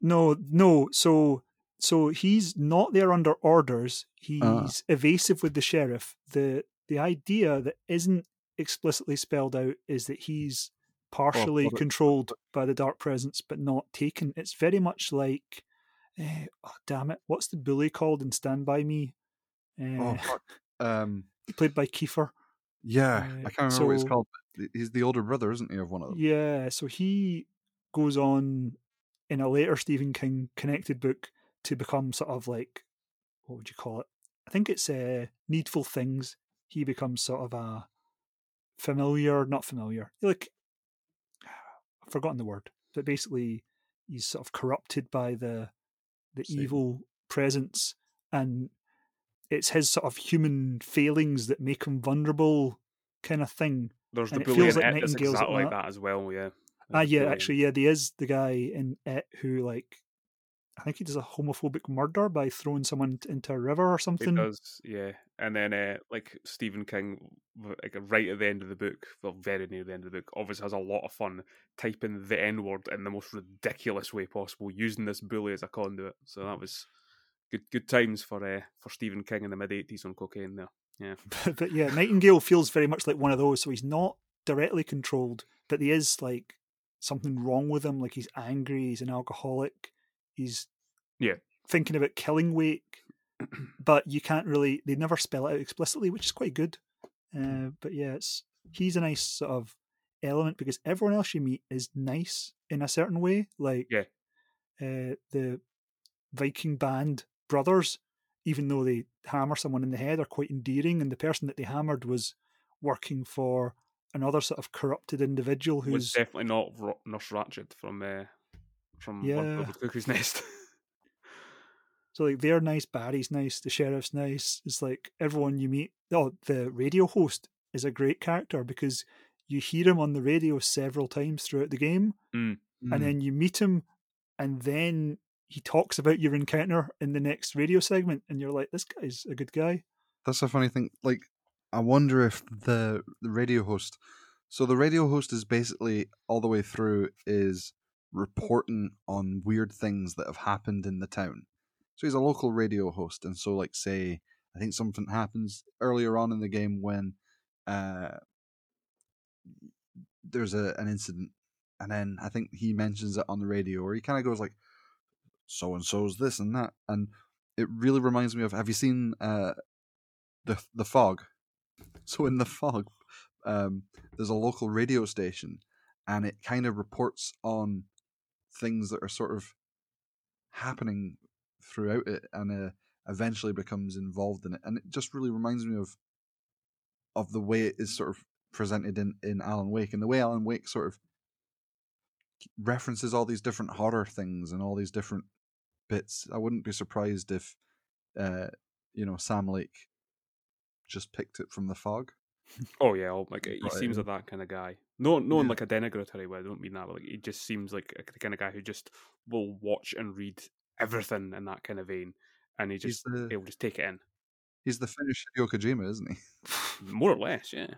Speaker 2: No, no. So, so he's not there under orders. He's
Speaker 1: Ah.
Speaker 2: evasive with the sheriff. the The idea that isn't explicitly spelled out is that he's partially controlled by the dark presence, but not taken. It's very much like eh, oh, damn it, what's the bully called in Stand by Me?
Speaker 1: Oh,
Speaker 2: Uh,
Speaker 1: fuck. Um,
Speaker 2: played by Kiefer.
Speaker 1: yeah,
Speaker 2: Uh,
Speaker 1: I can't remember what he's called. He's the older brother, isn't he, of one of them?
Speaker 2: Yeah, so he goes on in a later Stephen King connected book to become sort of like what would you call it? I think it's uh, Needful Things. He becomes sort of a familiar, not familiar, like I've forgotten the word, but basically he's sort of corrupted by the the
Speaker 1: Satan.
Speaker 2: evil presence, and it's his sort of human failings that make him vulnerable, kind of thing.
Speaker 3: There's the
Speaker 2: and it
Speaker 3: bully
Speaker 2: feels
Speaker 3: in
Speaker 2: like
Speaker 3: it.
Speaker 2: Nightingale's
Speaker 3: exactly
Speaker 2: like that.
Speaker 3: that as well. Yeah.
Speaker 2: Ah,
Speaker 3: There's
Speaker 2: yeah,
Speaker 3: in-
Speaker 2: actually, yeah, there is the guy in it who like, I think he does a homophobic murder by throwing someone into a river or
Speaker 3: He
Speaker 2: something.
Speaker 3: does, yeah. And then, uh, like Stephen King, like right at the end of the book, well, very near the end of the book, obviously has a lot of fun typing the N word in the most ridiculous way possible, using this bully as a conduit. So that was good, good times for uh, for Stephen King in the mid '80s on cocaine. There, yeah,
Speaker 2: but, but yeah, Nightingale feels very much like one of those. So he's not directly controlled, but he is like something wrong with him. Like he's angry, he's an alcoholic, he's
Speaker 3: Yeah.
Speaker 2: thinking about killing Wake, but you can't really. They never spell it out explicitly, which is quite good. Uh, but yeah, it's he's a nice sort of element because everyone else you meet is nice in a certain way. Like
Speaker 3: Yeah.
Speaker 2: uh, the Viking band brothers, even though they hammer someone in the head, are quite endearing. And the person that they hammered was working for another sort of corrupted individual
Speaker 3: was
Speaker 2: who's
Speaker 3: definitely not Ro- Nurse Ratched from uh, from One
Speaker 2: Yeah.
Speaker 3: The Cuckoo's Nest.
Speaker 2: so like they're nice, Barry's nice, the sheriff's nice. It's like everyone you meet. Oh, the radio host is a great character because you hear him on the radio several times throughout the game,
Speaker 1: Mm.
Speaker 2: and then you meet him, and then he talks about your encounter in the next radio segment, and you're like, this guy's a good guy.
Speaker 1: That's a funny thing. Like, I wonder if the the radio host. So the radio host is basically all the way through is reporting on weird things that have happened in the town. So he's a local radio host, and so like say, I think something happens earlier on in the game when uh, there's a an incident, and then I think he mentions it on the radio, or he kind of goes like, "So and so's this and that," and it really reminds me of. Have you seen uh, the the fog? So in the fog, um, there's a local radio station, and it kind of reports on things that are sort of happening throughout it, and uh, eventually becomes involved in it. And it just really reminds me of of the way it is sort of presented in in Alan Wake, and the way Alan Wake sort of references all these different horror things and all these different bits. I wouldn't be surprised if, uh, you know, Sam Lake just picked it from the fog.
Speaker 3: oh yeah, oh, like he
Speaker 1: Right.
Speaker 3: seems like that kind of guy. No, no, in
Speaker 1: Yeah.
Speaker 3: like a denigratory way. I don't mean that, but like he just seems like the kind of guy who just will watch and read everything in that kind of vein, and he just
Speaker 1: the
Speaker 3: he'll just take it in,
Speaker 1: he's the Finnish Hideo Kojima, isn't he?
Speaker 3: more or less. Yeah.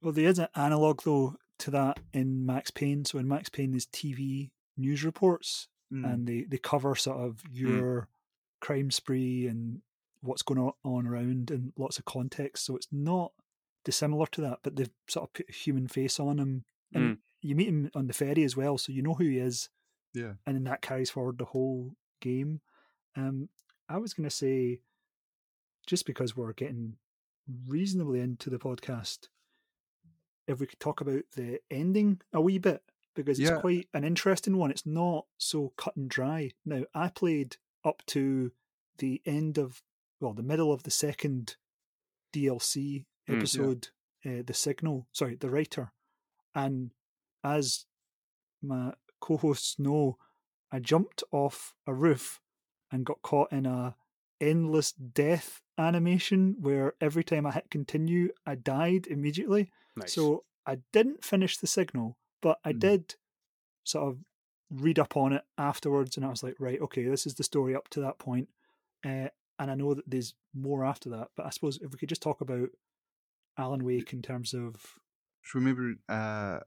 Speaker 2: Well, there is an analog though to that in Max Payne. So in Max Payne, there's TV news reports,
Speaker 1: Mm.
Speaker 2: and they they cover sort of your crime spree and what's going on- around and lots of context. So it's not dissimilar to that, but they've sort of put a human face on him, and you meet him on the ferry as well, so you know who he is,
Speaker 1: Yeah.
Speaker 2: and then that carries forward the whole game. Um, I was going to say, just because we're getting reasonably into the podcast, if we could talk about the ending a wee bit, because it's
Speaker 1: Yeah.
Speaker 2: quite an interesting one. It's not so cut and dry. Now, I played up to the end of, well, the middle of the second DLC
Speaker 3: Mm, yeah.
Speaker 2: episode, uh, The Signal, sorry, The Writer. And as my co hosts know, I jumped off a roof and got caught in a endless death animation where every time I hit continue, I died immediately.
Speaker 3: Nice.
Speaker 2: So I didn't finish the signal, but I
Speaker 1: Mhm.
Speaker 2: did sort of read up on it afterwards, and I was like, right, okay, this is the story up to that point. Uh, and I know that there's more after that, but I suppose if we could just talk about Alan Wake in terms of
Speaker 1: Should we maybe uh,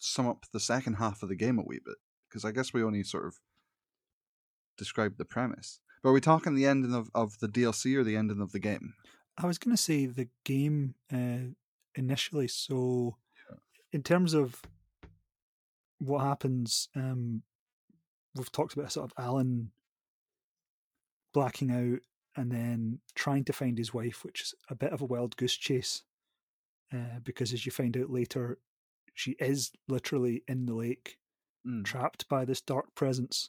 Speaker 1: sum up the second half of the game a wee bit? Because I guess we only sort of described the premise. But are we talking the ending of, of the DLC or the ending of the game?
Speaker 2: I was going to say the game uh, initially. So, in terms of what happens, um, we've talked about sort of Alan blacking out and then trying to find his wife, which is a bit of a wild goose chase. Uh, because as you find out later, she is literally in the lake,
Speaker 1: Mm.
Speaker 2: trapped by this dark presence.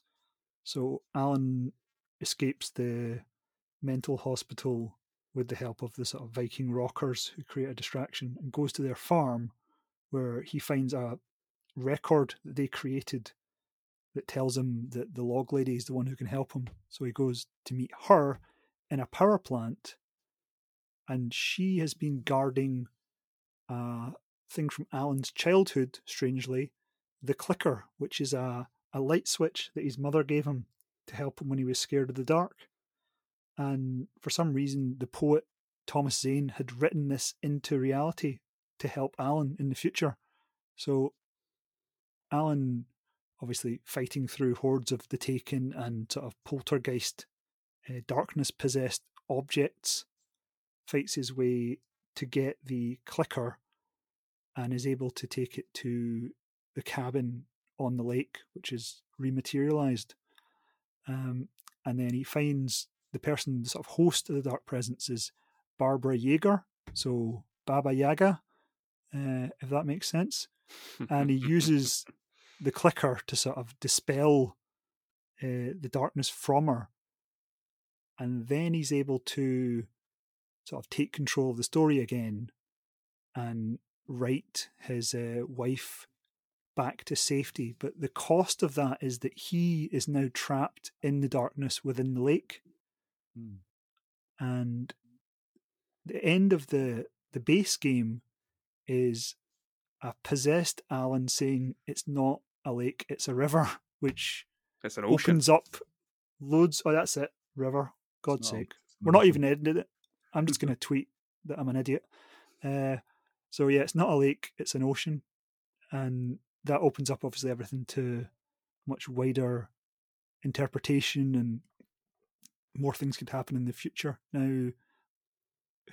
Speaker 2: So Alan escapes the mental hospital with the help of the sort of Viking rockers who create a distraction and goes to their farm where he finds a record that they created that tells him that the log lady is the one who can help him. So he goes to meet her in a power plant and she has been guarding a thing from Alan's childhood, strangely, the clicker, which is a, a light switch that his mother gave him to help him when he was scared of the dark. And for some reason, the poet Thomas Zane had written this into reality to help Alan in the future. So, Alan, obviously fighting through hordes of the Taken and sort of poltergeist, uh, darkness possessed objects, fights his way to get the clicker and is able to take it to the cabin on the lake, which is rematerialized. Um, and then he finds the person, the sort of host of the Dark Presence, is Barbara Yeager, so Baba Yaga, uh, if that makes sense. And he uses the clicker to sort of dispel uh, the darkness from her. And then he's able to sort of take control of the story again and write his uh, wife back to safety. But the cost of that is that he is now trapped in the darkness within the lake.
Speaker 1: Mm.
Speaker 2: And the end of the the base game is a possessed Alan saying it's not a lake, it's a river, which
Speaker 3: it's an ocean.
Speaker 2: opens up loads. Oh, that's it, river. God's
Speaker 1: not-
Speaker 2: sake, we're not even editing it. I'm just going to tweet that I'm an idiot. Uh, so yeah, it's not a lake; it's an ocean, and that opens up obviously everything to much wider interpretation and more things could happen in the future. Now,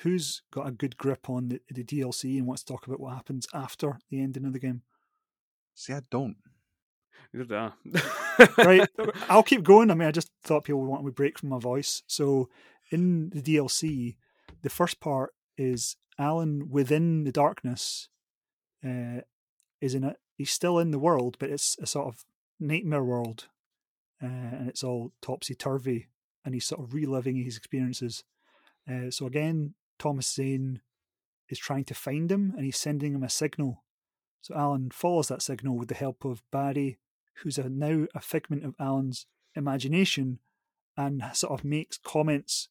Speaker 2: who's got a good grip on the, the DLC and wants to talk about what happens after the ending of the game?
Speaker 1: See, I don't.
Speaker 3: Neither do I.
Speaker 2: right. I'll keep going. I mean i just thought people would want a break from my voice. So in the dlc the first part is alan within the darkness uh, is in it. He's still in the world but it's a sort of nightmare world uh, and it's all topsy-turvy and he's sort of reliving his experiences. Uh, so again thomas zane is trying to find him and he's sending him a signal so alan follows that signal with the help of barry who's a, now a figment of Alan's imagination and sort of makes comments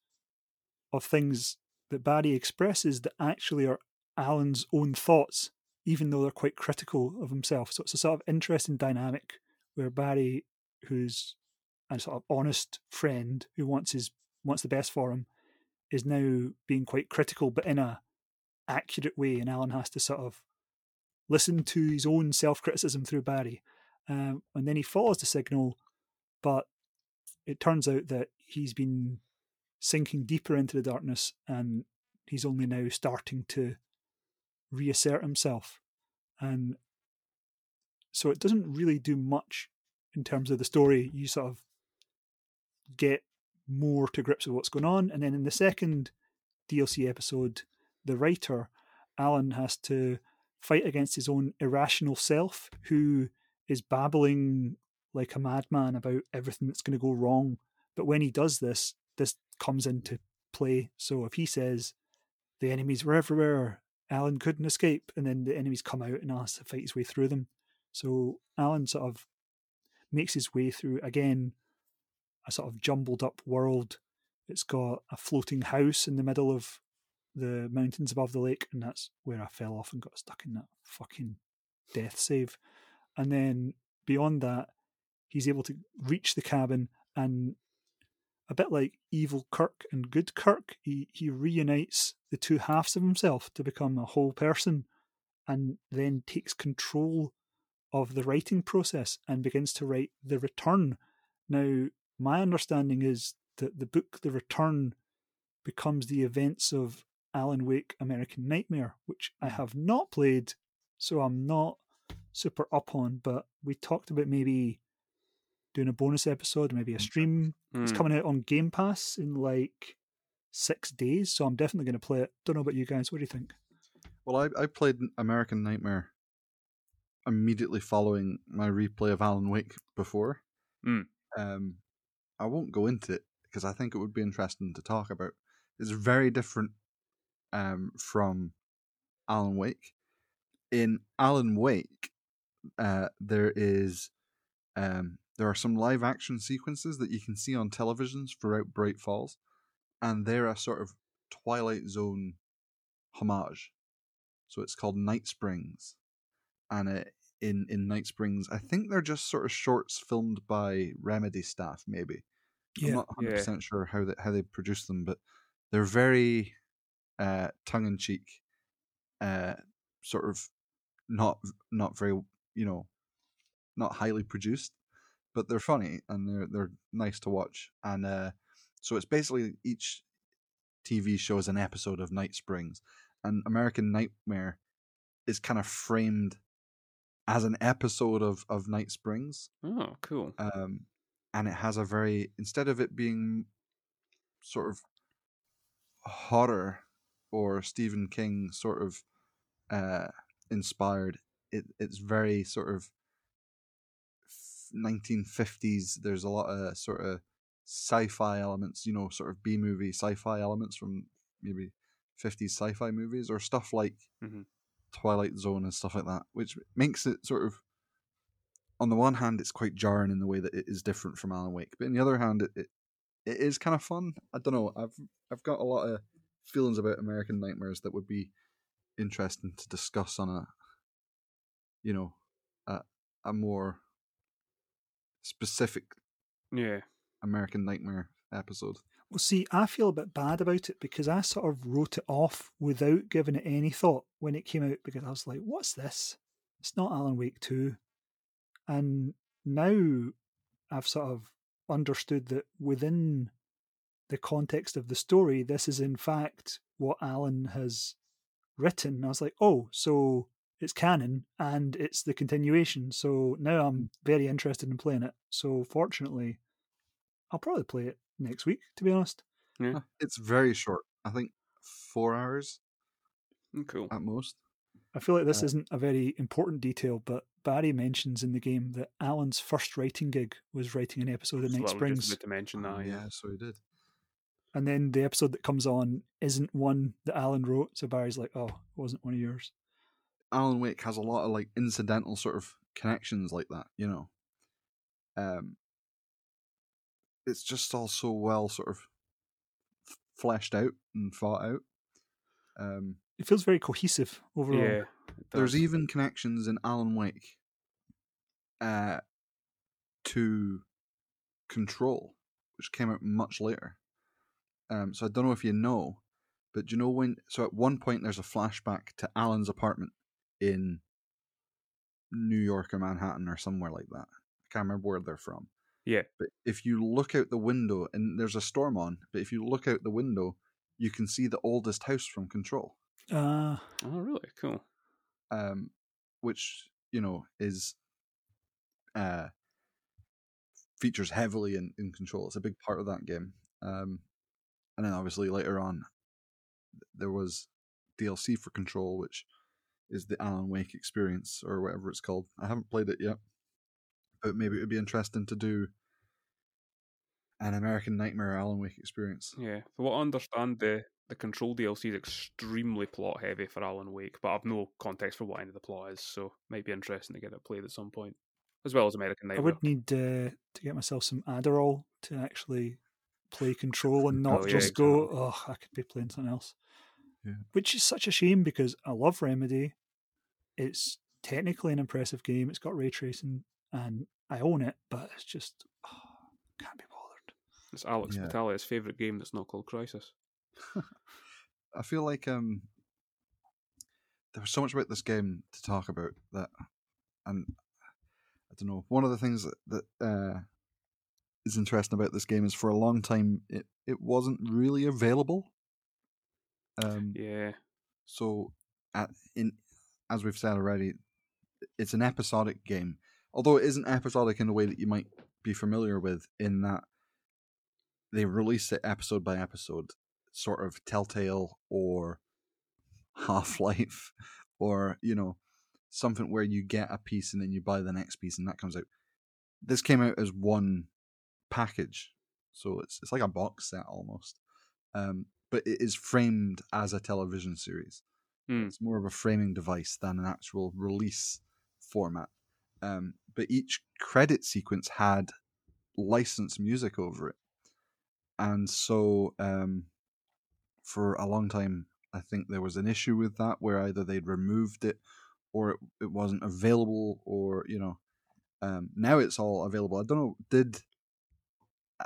Speaker 2: of things that Barry expresses that actually are Alan's own thoughts, even though they're quite critical of himself. So it's a sort of interesting dynamic where Barry, who's a sort of honest friend who wants his wants the best for him, is now being quite critical, but in a accurate way, and Alan has to sort of listen to his own self criticism through Barry. Um, and then he follows the signal, but it turns out that he's been sinking deeper into the darkness and he's only now starting to reassert himself. And so it doesn't really do much in terms of the story. You sort of get more to grips with what's going on. And then in the second DLC episode, the writer, Alan, has to fight against his own irrational self, who is babbling like a madman about everything that's going to go wrong. But when he does this, this comes into play. So if he says the enemies were everywhere, Alan couldn't escape, and then the enemies come out and has to fight his way through them. So Alan sort of makes his way through again a sort of jumbled up world. It's got a floating house in the middle of the mountains above the lake, and that's where I fell off and got stuck in that fucking death save. And then beyond that, he's able to reach the cabin and a bit like evil Kirk and good Kirk, he, he reunites the two halves of himself to become a whole person and then takes control of the writing process and begins to write The Return. Now, my understanding is that the book The Return becomes the events of Alan Wake American Nightmare, which I have not played, so I'm not super up on, but we talked about maybe doing a bonus episode, maybe a stream. It's
Speaker 3: Hmm.
Speaker 2: coming out on Game Pass in like six days, so I'm definitely going to play it. Don't know about you guys. What do you think?
Speaker 1: Well, I, I played American Nightmare immediately following my replay of Alan Wake before.
Speaker 3: Mm.
Speaker 1: Um, I won't go into it because I think it would be interesting to talk about. It's very different um, from Alan Wake. In Alan Wake, uh, there is um, there are some live action sequences that you can see on televisions throughout Bright Falls, and they're a sort of Twilight Zone homage. So it's called Night Springs, and it, in in Night Springs, I think they're just sort of shorts filmed by Remedy staff, maybe. I'm
Speaker 2: Yeah.
Speaker 1: not
Speaker 3: Yeah.
Speaker 1: 100 percent sure how they how they produce them, but they're very uh, tongue in cheek, uh, sort of not not very you know not highly produced, but they're funny and they're they're nice to watch. And uh, so it's basically each TV show is an episode of Night Springs, and American Nightmare is kind of framed as an episode of of Night Springs
Speaker 3: Oh, cool.
Speaker 1: um, and it has a very instead of it being sort of horror or Stephen King sort of uh, inspired, it it's very sort of nineteen fifties. There's a lot of sort of sci-fi elements, you know, sort of B movie sci-fi elements from maybe fifties sci-fi movies or stuff like
Speaker 3: Mhm.
Speaker 1: Twilight Zone and stuff like that, which makes it sort of on the one hand, it's quite jarring in the way that it is different from Alan Wake, but on the other hand, it, it it is kind of fun. I don't know. I've I've got a lot of feelings about American Nightmares that would be interesting to discuss on a you know a a more specific
Speaker 3: Yeah.
Speaker 1: American Nightmare episode.
Speaker 2: Well, see, I feel a bit bad about it because I sort of wrote it off without giving it any thought when it came out because I was like, what's this? It's not Alan Wake 2. And now I've sort of understood that within the context of the story, this is in fact what Alan has written. I was like, oh, so it's canon and it's the continuation. So now I'm very interested in playing it. So fortunately, I'll probably play it next week, to be honest.
Speaker 3: Yeah.
Speaker 1: It's very short. I think four hours
Speaker 3: Mm, Cool.
Speaker 1: at most.
Speaker 2: I feel like this
Speaker 1: Uh,
Speaker 2: isn't a very important detail, but Barry mentions in the game that Alan's first writing gig was writing an episode of
Speaker 3: Just
Speaker 2: Night
Speaker 3: literally
Speaker 2: Springs.
Speaker 3: just about to mention
Speaker 1: Oh,
Speaker 3: that.
Speaker 1: yeah, so he did.
Speaker 2: And then the episode that comes on isn't one that Alan wrote. So Barry's like, oh, it wasn't one of yours.
Speaker 1: Alan Wake has a lot of like incidental sort of connections like that, you know. Um, it's just all so well sort of f- fleshed out and thought out. Um,
Speaker 2: It feels very cohesive overall.
Speaker 3: Yeah.
Speaker 1: there's even connections in Alan Wake uh, to Control, which came out much later. Um, so I don't know if you know, but do you know when? So at one point, there's a flashback to Alan's apartment in New York or Manhattan or somewhere like that. I can't remember where they're from.
Speaker 3: Yeah.
Speaker 1: But if you look out the window, and there's a storm on, but if you look out the window, you can see the oldest house from Control
Speaker 2: Uh,
Speaker 3: Oh, really? Cool.
Speaker 1: um, which you know is uh, features heavily in, in Control. It's a big part of that game. Um, and then obviously later on, there was DLC for Control, which is the Alan Wake experience or whatever it's called. I haven't played it yet, but maybe it would be interesting to do an American Nightmare Alan Wake experience.
Speaker 3: Yeah. For what I understand, the the Control DLC is extremely plot heavy for Alan Wake, but I've no context for what any of the plot is, so might be interesting to get it played at some point, as well as American Nightmare.
Speaker 2: I would need uh, to get myself some Adderall to actually play Control and not
Speaker 3: Oh, yeah,
Speaker 2: just go,
Speaker 3: exactly.
Speaker 2: oh, I could be playing something else.
Speaker 1: Yeah.
Speaker 2: Which is such a shame because I love Remedy. It's technically an impressive game. It's got ray tracing and I own it, but it's just, oh, can't be bothered.
Speaker 3: It's Alex
Speaker 1: Yeah.
Speaker 3: Vitalia's favourite game that's not called Crysis.
Speaker 1: I feel like um there was so much about this game to talk about that, and I don't know. One of the things that, that uh, is interesting about this game is for a long time it it wasn't really available. Um,
Speaker 3: Yeah.
Speaker 1: so at, in as we've said already, it's an episodic game. Although it isn't episodic in the way that you might be familiar with in that they release it episode by episode, sort of Telltale or Half Life, or you know something where you get a piece and then you buy the next piece and that comes out. This came out as one package, so it's it's like a box set almost, um, but it is framed as a television series.
Speaker 3: Hmm.
Speaker 1: It's more of a framing device than an actual release format. Um, but each credit sequence had licensed music over it, and so um, for a long time, I think there was an issue with that where either they'd removed it or it, it wasn't available, or you know, um, now it's all available. I don't know. Did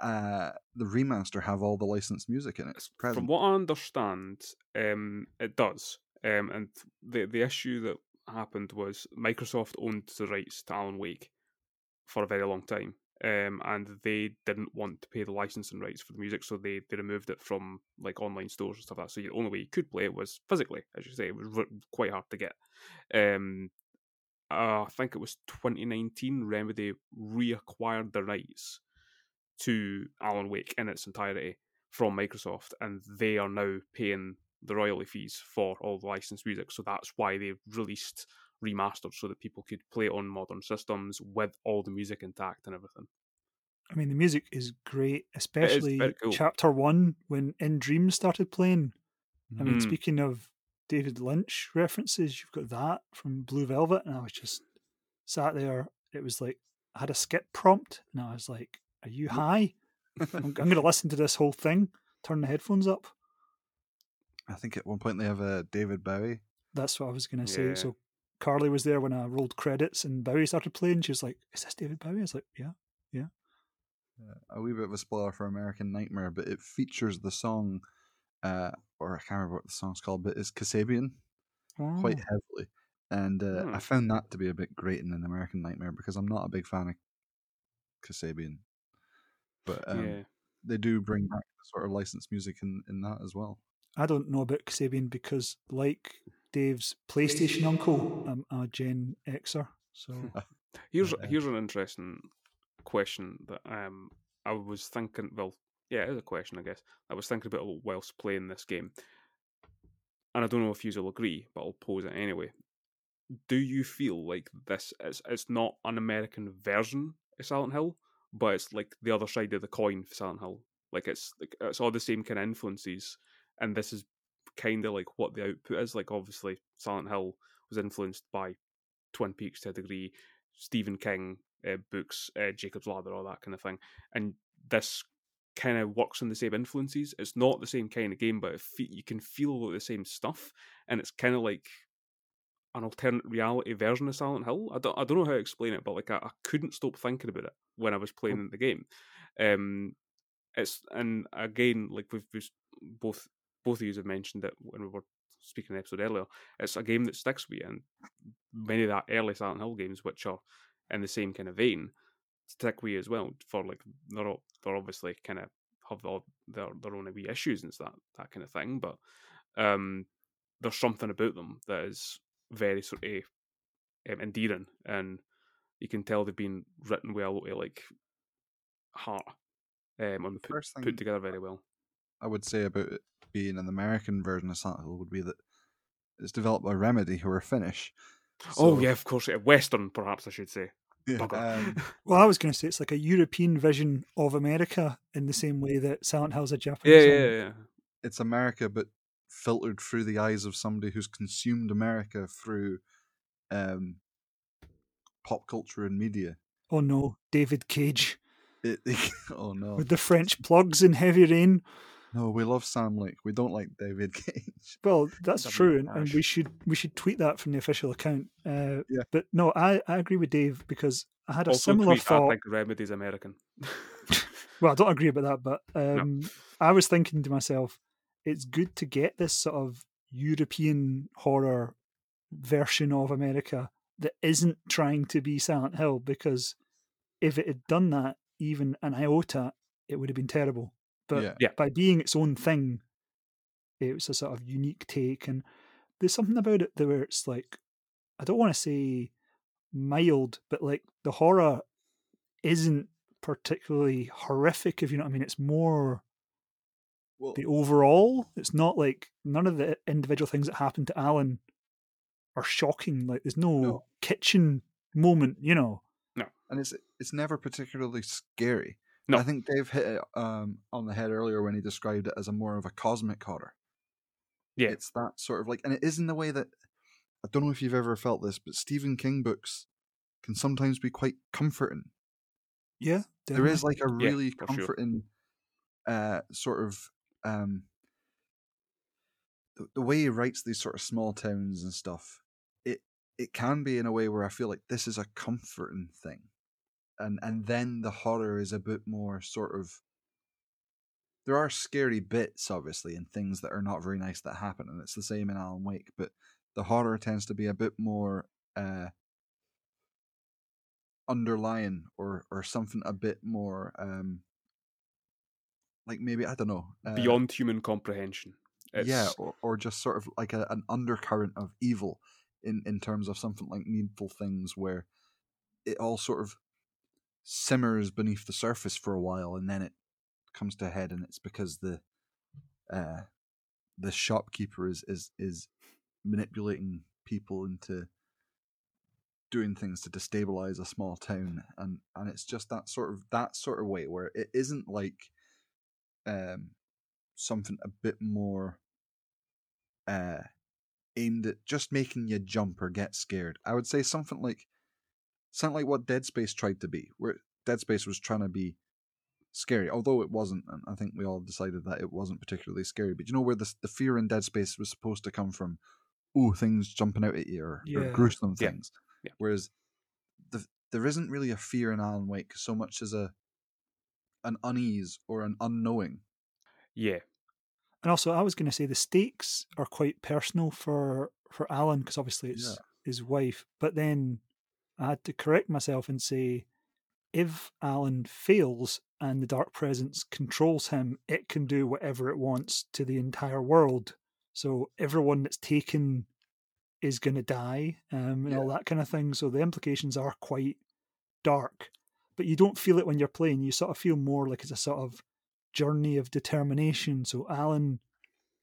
Speaker 1: uh, the remaster have all the licensed music in it? Present?
Speaker 3: From what I understand, um, it does. Um, and the the issue that happened was Microsoft owned the rights to Alan Wake for a very long time, um, and they didn't want to pay the licensing rights for the music, so they, they removed it from like online stores and stuff like that. So the only way you could play it was physically, as you say, it was r- quite hard to get. Um, uh, I think it was 2019. Remedy reacquired the rights to Alan Wake in its entirety from Microsoft, and they are now paying the royalty fees for all the licensed music. So that's why they released remastered so that people could play it on modern systems with all the music intact and everything.
Speaker 2: I mean, the music is great, especially
Speaker 3: very cool.
Speaker 2: chapter one when In Dreams started playing. I mean,
Speaker 3: Mm.
Speaker 2: speaking of David Lynch references, you've got that from Blue Velvet, and I was just sat there. It was like I had a skip prompt, and I was like, "Are you high? I'm, I'm going to listen to this whole thing. Turn the headphones up."
Speaker 1: I think at one point they have a David Bowie.
Speaker 2: That's what I was going to say.
Speaker 3: Yeah.
Speaker 2: So Carly was there when I rolled credits, and Bowie started playing. She was like, "Is this David Bowie?" I was like, "Yeah." Yeah.
Speaker 1: A wee bit of a spoiler for American Nightmare, but it features the song, uh, or I can't remember what the song's called, but it's Kasabian quite
Speaker 2: Oh.
Speaker 1: heavily. And uh,
Speaker 3: Hmm.
Speaker 1: I found that to be a bit grating in an American Nightmare because I'm not a big fan of Kasabian. But um,
Speaker 3: yeah.
Speaker 1: they do bring back the sort of licensed music in, in that as well.
Speaker 2: I don't know about Kasabian because, like Dave's PlayStation uncle, I'm a Gen Xer. So
Speaker 3: Here's
Speaker 1: Yeah.
Speaker 3: here's an interesting question that um I was thinking. Well, yeah, it is a question, I guess. I was thinking about whilst playing this game, and I don't know if you will agree, but I'll pose it anyway. Do you feel like this is it's not an American version of Silent Hill, but it's like the other side of the coin for Silent Hill? Like it's like it's all the same kind of influences, and this is kind of like what the output is. Like obviously, Silent Hill was influenced by Twin Peaks to a degree, Stephen King uh, books, uh, Jacob's Ladder, all that kind of thing. And this kind of works on the same influences. It's not the same kind of game, but fe- you can feel the same stuff, and it's kind of like an alternate reality version of Silent Hill. I don't, I don't know how to explain it, but like I, I couldn't stop thinking about it when I was playing the game. Um, it's and again, like we've, we've both both of you have mentioned it when we were speaking in the episode earlier. It's a game that sticks with you, and many of that early Silent Hill games, which are in the same kind of vein, stick with you as well. For like they're all, they're obviously kind of have all their their own wee issues and that that kind of thing, but um, there's something about them that is very sort of um, endearing, and you can tell they've been written well with like heart um, and put,
Speaker 1: First thing
Speaker 3: put together very well.
Speaker 1: I would say about it being an American version of Silent Hill would be that it's developed by Remedy, who are Finnish.
Speaker 3: oh yeah, of course, yeah, Western perhaps I should say.
Speaker 1: yeah, um,
Speaker 2: Well, I was going to say it's like a European vision of America in the same way that Silent Hill's a
Speaker 3: yeah,
Speaker 2: Japanese.
Speaker 3: yeah,
Speaker 2: one.
Speaker 3: yeah.
Speaker 1: it's America, but filtered through the eyes of somebody who's consumed America through um, pop culture and media.
Speaker 2: Oh no, David Cage
Speaker 1: It, oh no,
Speaker 2: with the French plugs in Heavy Rain.
Speaker 1: no, we love Sam Lake. We don't like David Cage.
Speaker 2: Well, that's
Speaker 3: Double
Speaker 2: true, and, and we should we should tweet that from the official account. Uh,
Speaker 1: Yeah.
Speaker 2: But no, I, I agree with Dave because I had a
Speaker 3: Also,
Speaker 2: similar
Speaker 3: tweet, I
Speaker 2: thought.
Speaker 3: think Remedy's American.
Speaker 2: Well, I don't agree about that, but um, I was thinking to myself, it's good to get this sort of European horror version of America that isn't trying to be Silent Hill because if it had done that even an iota, it would have been terrible. But
Speaker 1: yeah,
Speaker 3: Yeah.
Speaker 2: by being its own thing, it was a sort of unique take. And there's something about it that where it's like, I don't want to say mild, but like the horror isn't particularly horrific. If you know what I mean, it's more
Speaker 1: Well,
Speaker 2: the overall. It's not like none of the individual things that happened to Alan are shocking. Like there's no,
Speaker 1: No.
Speaker 2: kitchen moment, you know.
Speaker 1: No, and it's it's never particularly scary.
Speaker 3: No.
Speaker 1: I think Dave hit it um, on the head earlier when he described it as a more of a cosmic horror.
Speaker 3: Yeah.
Speaker 1: it's that sort of like, and it is in the way that I don't know if you've ever felt this, but Stephen King books can sometimes be quite comforting.
Speaker 2: Yeah,
Speaker 1: There is like a
Speaker 3: Yeah,
Speaker 1: really
Speaker 3: sure.
Speaker 1: comforting uh, sort of um, the, the way he writes these sort of small towns and stuff. It can be in a way where I feel like this is a comforting thing, and and then the horror is a bit more sort of. There are scary bits, obviously, and things that are not very nice that happen, and it's the same in Alan Wake. But the horror tends to be a bit more uh, underlying, or or something a bit more um, like maybe I don't know uh,
Speaker 3: Beyond human comprehension. It's,
Speaker 1: yeah, or, or just sort of like a, an undercurrent of evil in in terms of something like Needful Things, where it all sort of simmers beneath the surface for a while, and then it comes to a head, and it's because the uh, the shopkeeper is is is manipulating people into doing things to destabilize a small town and and it's just that sort of that sort of way where it isn't like um something a bit more uh aimed at just making you jump or get scared i would say something like something like what dead space tried to be where dead space was trying to be scary although it wasn't and i think we all decided that it wasn't particularly scary but you know where the, the fear in dead space was supposed to come from oh things jumping out at you or, or
Speaker 2: Yeah.
Speaker 1: gruesome
Speaker 3: Yeah.
Speaker 1: things
Speaker 3: Yeah.
Speaker 1: whereas the, there isn't really a fear in alan wake so much as a an unease or an unknowing
Speaker 3: yeah,
Speaker 2: And also, I was going to say the stakes are quite personal for for Alan because obviously it's
Speaker 1: Yeah.
Speaker 2: his wife. But then I had to correct myself and say, if Alan fails and the Dark Presence controls him, it can do whatever it wants to the entire world. So everyone that's taken is going to die um, and all that kind of thing. So the implications are quite dark, but you don't feel it when you're playing. You sort of feel more like it's a sort of journey of determination. So Alan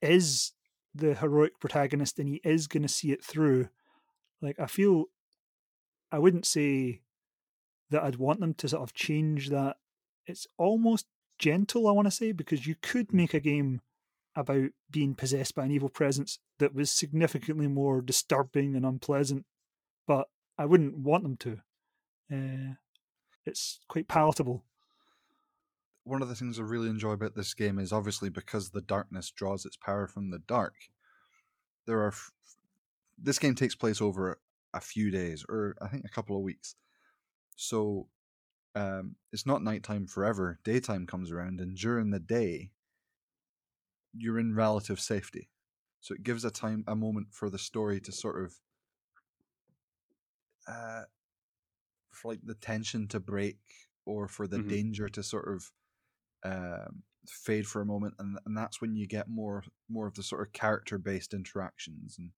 Speaker 2: is the heroic protagonist and he is going to see it through. Like, I feel I wouldn't say that I'd want them to sort of change that. It's almost gentle, I want to say, because you could make a game about being possessed by an evil presence that was significantly more disturbing and unpleasant, but I wouldn't want them to. Uh, it's quite palatable.
Speaker 1: One of the things I really enjoy about this game is obviously because the darkness draws its power from the dark. There are f- this game takes place over a few days, or I think a couple of weeks. So um, it's not nighttime forever. Daytime comes around, and during the day, you're in relative safety. So it gives a time, a moment for the story to sort of, uh, for like the tension to break, or for the
Speaker 3: Mhm.
Speaker 1: danger to sort of um, fade for a moment, and and that's when you get more more of the sort of character based interactions and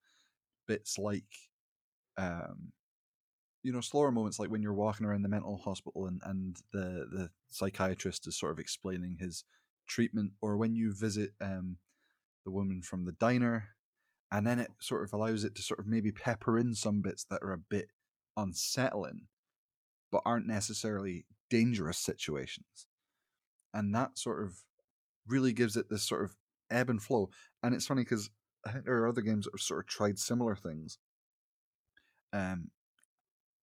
Speaker 1: bits like, um, you know, slower moments like when you're walking around the mental hospital and and the the psychiatrist is sort of explaining his treatment, or when you visit um the woman from the diner, and then it sort of allows it to sort of maybe pepper in some bits that are a bit unsettling, but aren't necessarily dangerous situations and that sort of really gives it this sort of ebb and flow. And it's funny because I think there are other games that have sort of tried similar things um,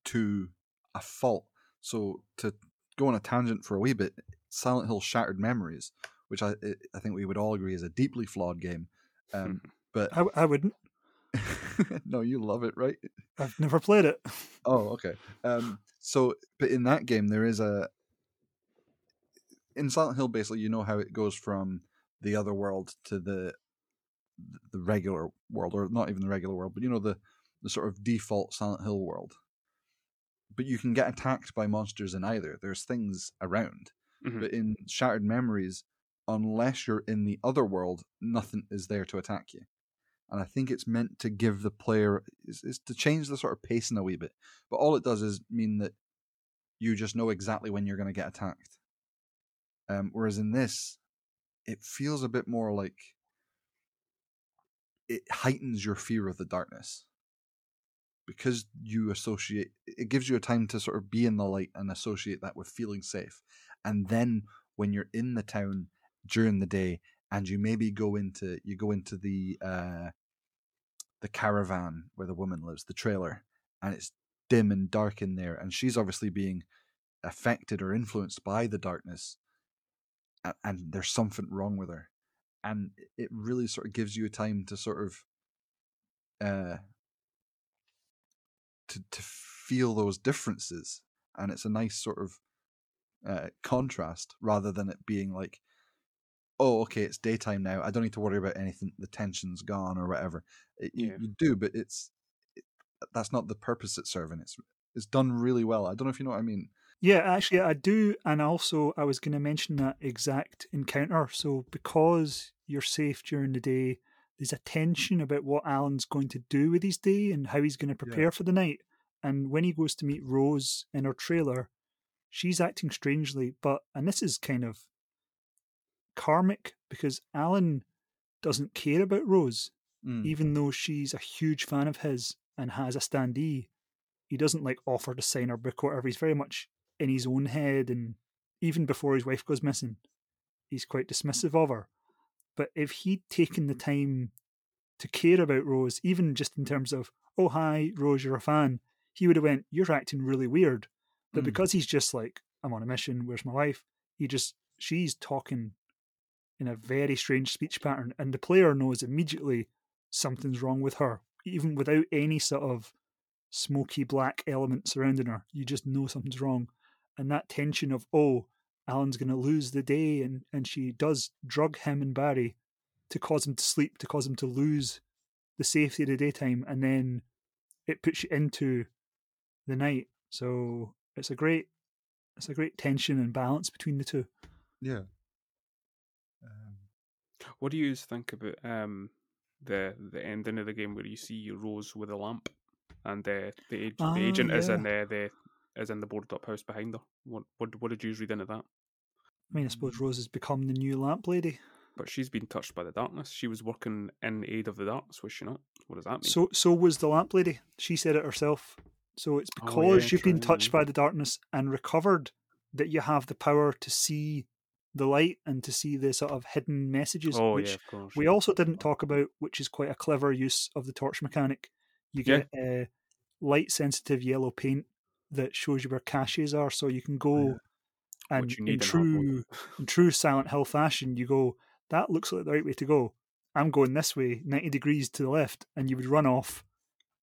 Speaker 1: to a fault. So to go on a tangent for a wee bit, Silent Hill Shattered Memories, which I I think we would all agree is a deeply flawed game. Um, but
Speaker 2: I, I wouldn't.
Speaker 1: no, you love it, right?
Speaker 2: I've never played it.
Speaker 1: Oh, okay. Um, so, but in that game, there is a in Silent Hill. Basically, you know how it goes from the other world to the the regular world, or not even the regular world, but you know the the sort of default Silent Hill world. But you can get attacked by monsters in either. There's things around,
Speaker 3: Mhm.
Speaker 1: but in Shattered Memories, unless you're in the other world, nothing is there to attack you. And I think it's meant to give the player is, is to change the sort of pacing a wee bit. But all it does is mean that you just know exactly when you're going to get attacked. Um, whereas in this, it feels a bit more like it heightens your fear of the darkness. Because you associate it gives you a time to sort of be in the light and associate that with feeling safe. And then when you're in the town during the day and you maybe go into you go into the uh the caravan where the woman lives the trailer and it's dim and dark in there and she's obviously being affected or influenced by the darkness and, and there's something wrong with her. And it really sort of gives you a time to sort of uh to to feel those differences. And it's a nice sort of uh, contrast rather than it being like oh okay it's daytime now i don't need to worry about anything the tension's gone or whatever. It, you, you do but it's it, that's not the purpose it's serving. It's it's done really well. I don't know if you know what i mean
Speaker 2: Yeah, actually, I do. And also, I was going to mention that exact encounter. So, because you're safe during the day, there's a tension about what Alan's going to do with his day and how he's going to prepare for the night. And when he goes to meet Rose in her trailer, she's acting strangely. But, and this is kind of karmic because Alan doesn't care about Rose,
Speaker 1: Mm.
Speaker 2: even though she's a huge fan of his and has a standee. He doesn't like offer to sign her book or whatever. He's very much in his own head, and even before his wife goes missing, he's quite dismissive of her. But if he'd taken the time to care about Rose, even just in terms of, oh hi, Rose, you're a fan, he would have went, You're acting really weird. But
Speaker 1: Mm.
Speaker 2: because he's just like, I'm on a mission, where's my wife? He just she's talking in a very strange speech pattern, and the player knows immediately something's wrong with her, even without any sort of smoky black element surrounding her. You just know something's wrong. And that tension of, oh, Alan's going to lose the day, and, and she does drug him and Barry to cause him to sleep, to cause him to lose the safety of the daytime, and then it puts you into the night. So it's a great, it's a great tension and balance between the two.
Speaker 1: yeah um,
Speaker 3: What do you think about um the the ending of the game where you see Rose with a lamp and uh, the ag-
Speaker 2: Ah,
Speaker 3: the agent is in there. the is in the boarded up house behind her? What what what did you read into that?
Speaker 2: I mean, I suppose Rose has become the new lamp lady.
Speaker 3: But she's been touched by the darkness. She was working in aid of the darkness, was she not? What does that mean?
Speaker 2: So, so was the lamp lady. She said it herself. So it's
Speaker 3: Oh,
Speaker 2: because
Speaker 3: yeah,
Speaker 2: you've been touched by the darkness and recovered that you have the power to see the light and to see the sort of hidden messages,
Speaker 3: oh
Speaker 2: which
Speaker 3: yeah, of course.
Speaker 2: we
Speaker 3: yeah.
Speaker 2: also didn't talk about, which is quite a clever use of the torch mechanic. You
Speaker 3: Yeah.
Speaker 2: get uh, light sensitive yellow paint that shows you where caches are, so you can go and in
Speaker 3: need in hard mode.
Speaker 2: true in true Silent Hill fashion, you go. That looks like the right way to go. I'm going this way, ninety degrees to the left, and you would run off,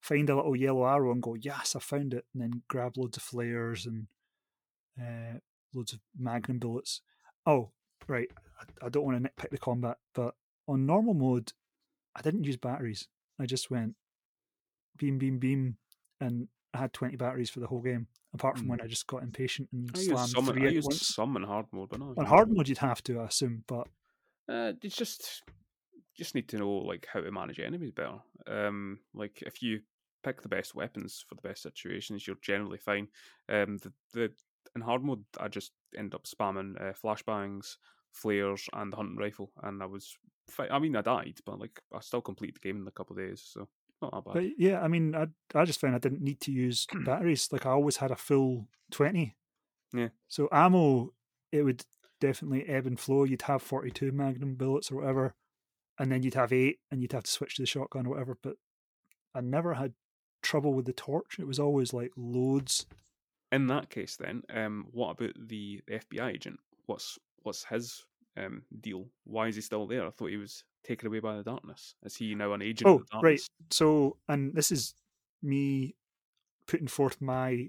Speaker 2: find a little yellow arrow, and go, "Yes, I found it," and then grab loads of flares and uh, loads of magnum bullets. Oh, right. I, I don't want to nitpick the combat, but on normal mode, I didn't use batteries. I just went beam, beam, beam, and I had 20 batteries for the whole game, apart from
Speaker 1: Mm.
Speaker 2: when I just got impatient and
Speaker 3: I
Speaker 2: slammed
Speaker 3: some.
Speaker 2: three
Speaker 3: I used
Speaker 2: once.
Speaker 3: some in hard mode, but not
Speaker 2: On hard mode, you'd have to, I assume, but
Speaker 3: Uh, it's just just need to know like how to manage enemies better. Um, like if you pick the best weapons for the best situations, you're generally fine. Um, the the in hard mode, I just end up spamming uh, flashbangs, flares, and the hunting rifle, and I was. Fi- I mean, I died, but like I still completed the game in a couple of days, so not that bad.
Speaker 2: But yeah, I mean, I I just found I didn't need to use batteries. Like I always had a full twenty.
Speaker 3: Yeah.
Speaker 2: So ammo, it would definitely ebb and flow. You'd have forty two Magnum bullets or whatever, and then you'd have eight, and you'd have to switch to the shotgun or whatever. But I never had trouble with the torch. It was always like loads.
Speaker 3: in that case, then, um, what about the, the FBI agent? What's what's his um deal? Why is he still there? I thought he was taken away by the darkness. Is he now an agent?
Speaker 2: Oh,
Speaker 3: of the
Speaker 2: right. So, and this is me putting forth my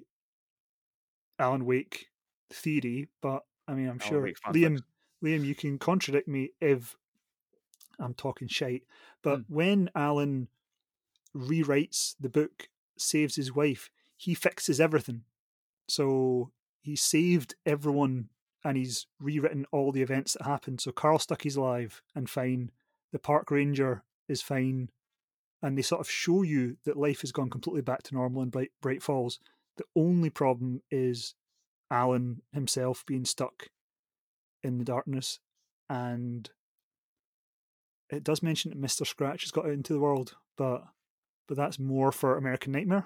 Speaker 2: Alan Wake theory, but I mean, I'm
Speaker 3: Alan
Speaker 2: sure Liam. Liam, you can contradict me if I'm talking shite. But
Speaker 1: Hmm.
Speaker 2: when Alan rewrites the book, saves his wife, he fixes everything. So he saved everyone and he's rewritten all the events that happened. So Carl Stucky's alive and fine. The park ranger is fine. And they sort of show you that life has gone completely back to normal in Bright, Bright Falls. The only problem is Alan himself being stuck in the darkness, and it does mention that Mister Scratch has got out into the world, but but that's more for American Nightmare.